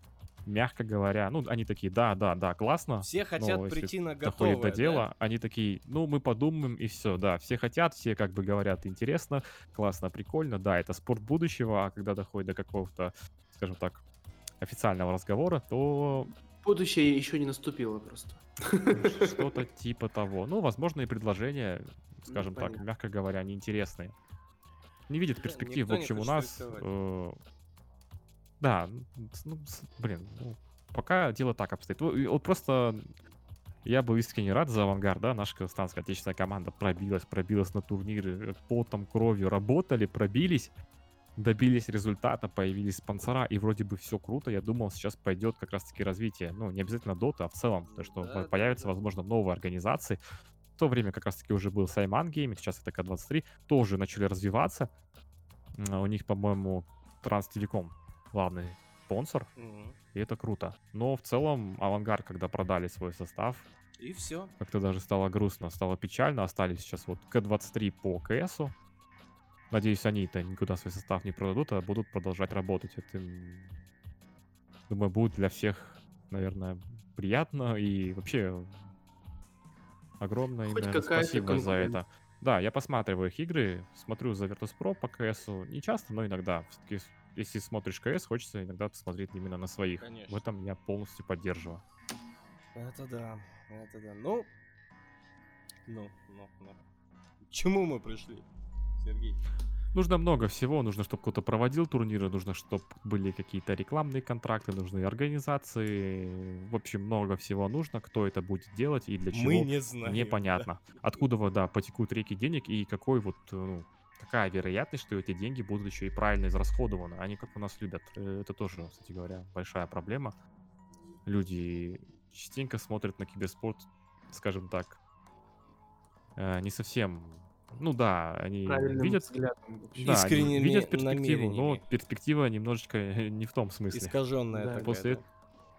[SPEAKER 3] мягко говоря, ну, они такие, да, да, да, классно.
[SPEAKER 1] Все хотят прийти на готовое,
[SPEAKER 3] доходит до дела, да? они такие, ну, мы подумаем, и все, да, все хотят, все как бы говорят, интересно, классно, прикольно, да, это спорт будущего, а когда доходит до какого-то, скажем так, официального разговора, то...
[SPEAKER 2] Будущее еще не наступило просто.
[SPEAKER 3] Что-то *laughs* типа того. Ну, возможно, и предложения, ну, скажем ну, так, мягко говоря, неинтересные. Не видят перспектив, Никто в общем, у нас да, ну, блин, ну, пока дело так обстоит. Вот просто я был искренне рад за авангард, да, наша казахстанская отечественная команда пробилась, пробилась на турниры, потом, кровью работали, пробились, добились результата, появились спонсора, и вроде бы все круто. Я думал, сейчас пойдет как раз-таки развитие, ну, не обязательно Dota, а в целом, то, что да, появятся, да. возможно, новые организации. В то время как раз-таки уже был Syman Gaming, сейчас это К-23, тоже начали развиваться. У них, по-моему, Транстелеком главный спонсор, mm-hmm. и это круто. Но в целом AVANGAR, когда продали свой состав,
[SPEAKER 1] и все.
[SPEAKER 3] Как-то даже стало грустно, стало печально. Остались сейчас вот К-23 по КСу. Надеюсь, они-то никуда свой состав не продадут, а будут продолжать работать. Это, думаю, будет для всех, наверное, приятно и вообще огромное наверное, спасибо за это. Да, я посматриваю их игры, смотрю за Virtus.pro по КСу. Не часто, но иногда. Все-таки если смотришь КС, хочется иногда посмотреть именно на своих. Конечно. В этом я полностью поддерживаю.
[SPEAKER 1] Это да, это да. Ну, ну, ну, ну. К чему мы пришли, Сергей?
[SPEAKER 3] Нужно много всего, нужно, чтобы кто-то проводил турниры, нужно, чтобы были какие-то рекламные контракты, нужны организации, в общем, много всего нужно, кто это будет делать и для чего,
[SPEAKER 1] Мы не знаем,
[SPEAKER 3] непонятно. Да. Откуда, да, потекут реки денег и какой вот, ну, какая вероятность, что эти деньги будут еще и правильно израсходованы, они как у нас любят. Э, это тоже, кстати говоря, большая проблема. Люди частенько смотрят на киберспорт, скажем так, э, не совсем ну да, они Правильным видят, взглядом, да, Искренне видят перспективу, но перспектива немножечко не в том смысле.
[SPEAKER 1] Искаженная да.
[SPEAKER 3] такая, после, да.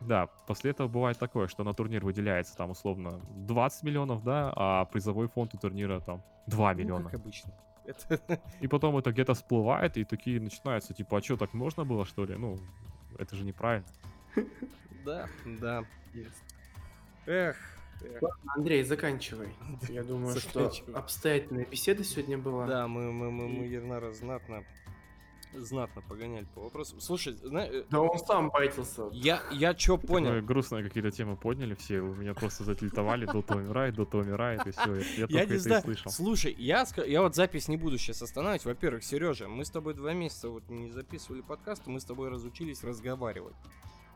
[SPEAKER 3] да, после этого бывает такое, что на турнир выделяется там условно 20 миллионов, да, а призовой фонд у турнира там 2 ну, миллиона.
[SPEAKER 1] как обычно. *laughs*
[SPEAKER 3] И потом это где-то всплывает, и такие начинаются, типа, а что, так можно было, что ли? Ну, это же неправильно.
[SPEAKER 1] Да, да. Эх,
[SPEAKER 2] Андрей, заканчивай. Я думаю, *laughs* что обстоятельная беседа сегодня была.
[SPEAKER 1] Да, мы, мы, мы, мы Ернара знатно знатно погоняли по вопросу. Слушай, знаешь... Э,
[SPEAKER 2] да он сам байтился.
[SPEAKER 1] Я, я чё понял? Мы
[SPEAKER 3] грустные какие-то темы подняли все, у меня просто затильтовали, Дота умирает, Дота умирает, и все, я, я только это и слышал.
[SPEAKER 1] Слушай, я, я вот запись не буду сейчас останавливать. Во-первых, Сережа, мы с тобой два месяца вот не записывали подкаст, мы с тобой разучились разговаривать.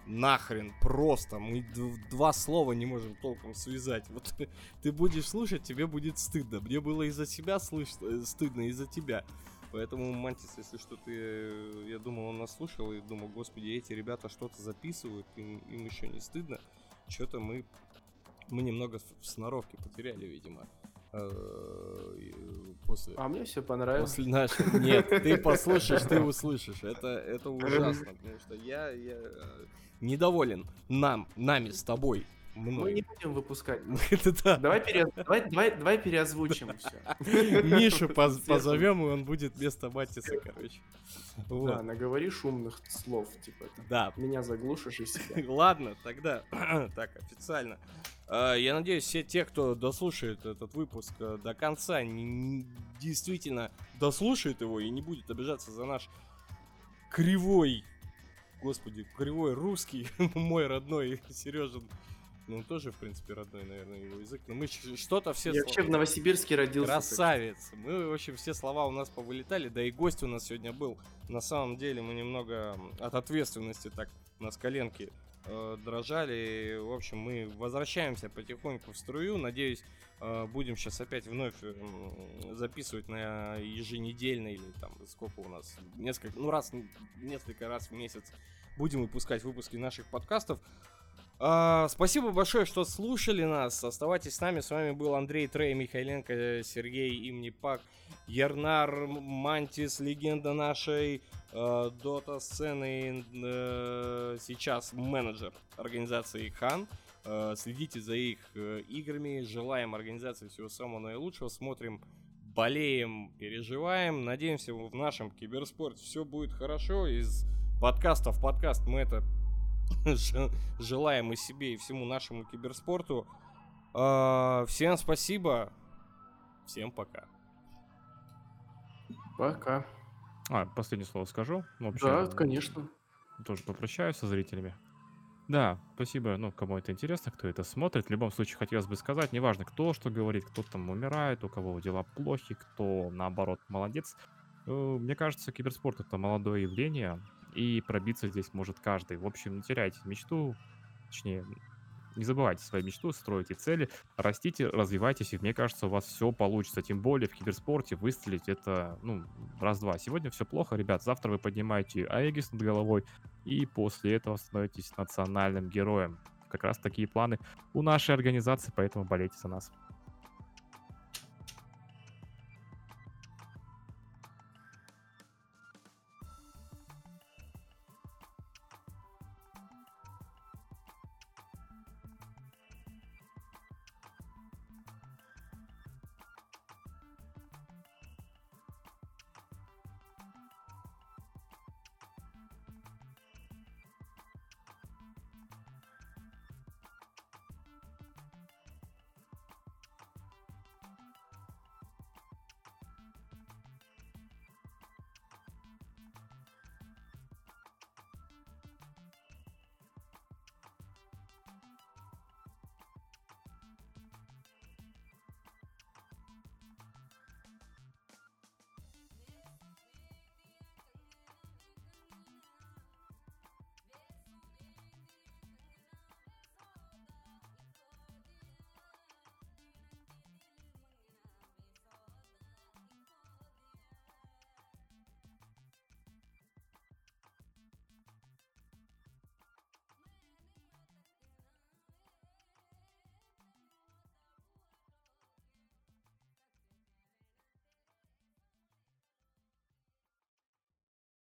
[SPEAKER 1] Нахрен, просто. Мы два слова не можем толком связать. Вот *laughs* ты будешь слушать, тебе будет стыдно. Мне было из-за себя слыш... Э, стыдно, из-за тебя. Поэтому, Мантис, если что ты, э, я думал, он нас слушал, и думал, господи, эти ребята что-то записывают, им, им еще не стыдно. Что-то мы, мы немного в сноровке потеряли, видимо. Э, после,
[SPEAKER 2] а мне все понравилось.
[SPEAKER 1] После нашего... Нет, ты послушаешь, ты услышишь. Это, это ужасно, потому что я, я э, недоволен нам, нами с тобой
[SPEAKER 2] много. Мы не будем выпускать. *laughs* Давай, пере... давай, давай, давай переозвучим
[SPEAKER 1] все. *laughs* Мишу позовем, и он будет вместо Матиса, короче.
[SPEAKER 2] Да, наговори шумных слов, типа.
[SPEAKER 1] Да.
[SPEAKER 2] Меня заглушишь и себя. *laughs*
[SPEAKER 1] Ладно, тогда. *clears throat* Так, официально. А, я надеюсь, все те, кто дослушает этот выпуск э, до конца, действительно дослушает его и не будет обижаться за наш кривой, господи, кривой русский, мой родной Сережин ну, тоже, в принципе, родной, наверное, его язык. Но мы что-то все...
[SPEAKER 2] Я вообще в Новосибирске родился.
[SPEAKER 1] Красавец. Мы, в общем, все слова у нас повылетали. Да и гость у нас сегодня был. На самом деле мы немного от ответственности так нас коленки э, дрожали. В общем, мы возвращаемся потихоньку в струю. Надеюсь, э, будем сейчас опять вновь э, записывать на еженедельный или там сколько у нас, несколько, ну раз, несколько раз в месяц будем выпускать выпуски наших подкастов. А, спасибо большое, что слушали нас. Оставайтесь с нами. С вами был Андрей Трей, Михайленко, Сергей Имнипак, Ернар Мантис, легенда нашей э, дота-сцены. Э, сейчас менеджер организации Хан. Э, следите за их э, играми. Желаем организации всего самого наилучшего. Смотрим болеем, переживаем. Надеемся, в нашем киберспорте все будет хорошо. Из подкаста в подкаст мы это *laughs* желаем и себе, и всему нашему киберспорту. А, всем спасибо. Всем пока.
[SPEAKER 2] Пока.
[SPEAKER 3] А, последнее слово скажу.
[SPEAKER 2] Ну, вообще, да, конечно.
[SPEAKER 3] Тоже попрощаюсь со зрителями. Да, спасибо, ну, кому это интересно, кто это смотрит. В любом случае, хотелось бы сказать, неважно, кто что говорит, кто там умирает, у кого дела плохи, кто, наоборот, молодец. Э, мне кажется, киберспорт — это молодое явление, и пробиться здесь может каждый. В общем, не теряйте мечту, точнее, не забывайте свою мечту, стройте цели, растите, развивайтесь, и мне кажется, у вас все получится. Тем более в киберспорте выстрелить это, ну, раз-два. Сегодня все плохо, ребят, завтра вы поднимаете Аегис над головой, и после этого становитесь национальным героем. Как раз такие планы у нашей организации, поэтому болейте за нас.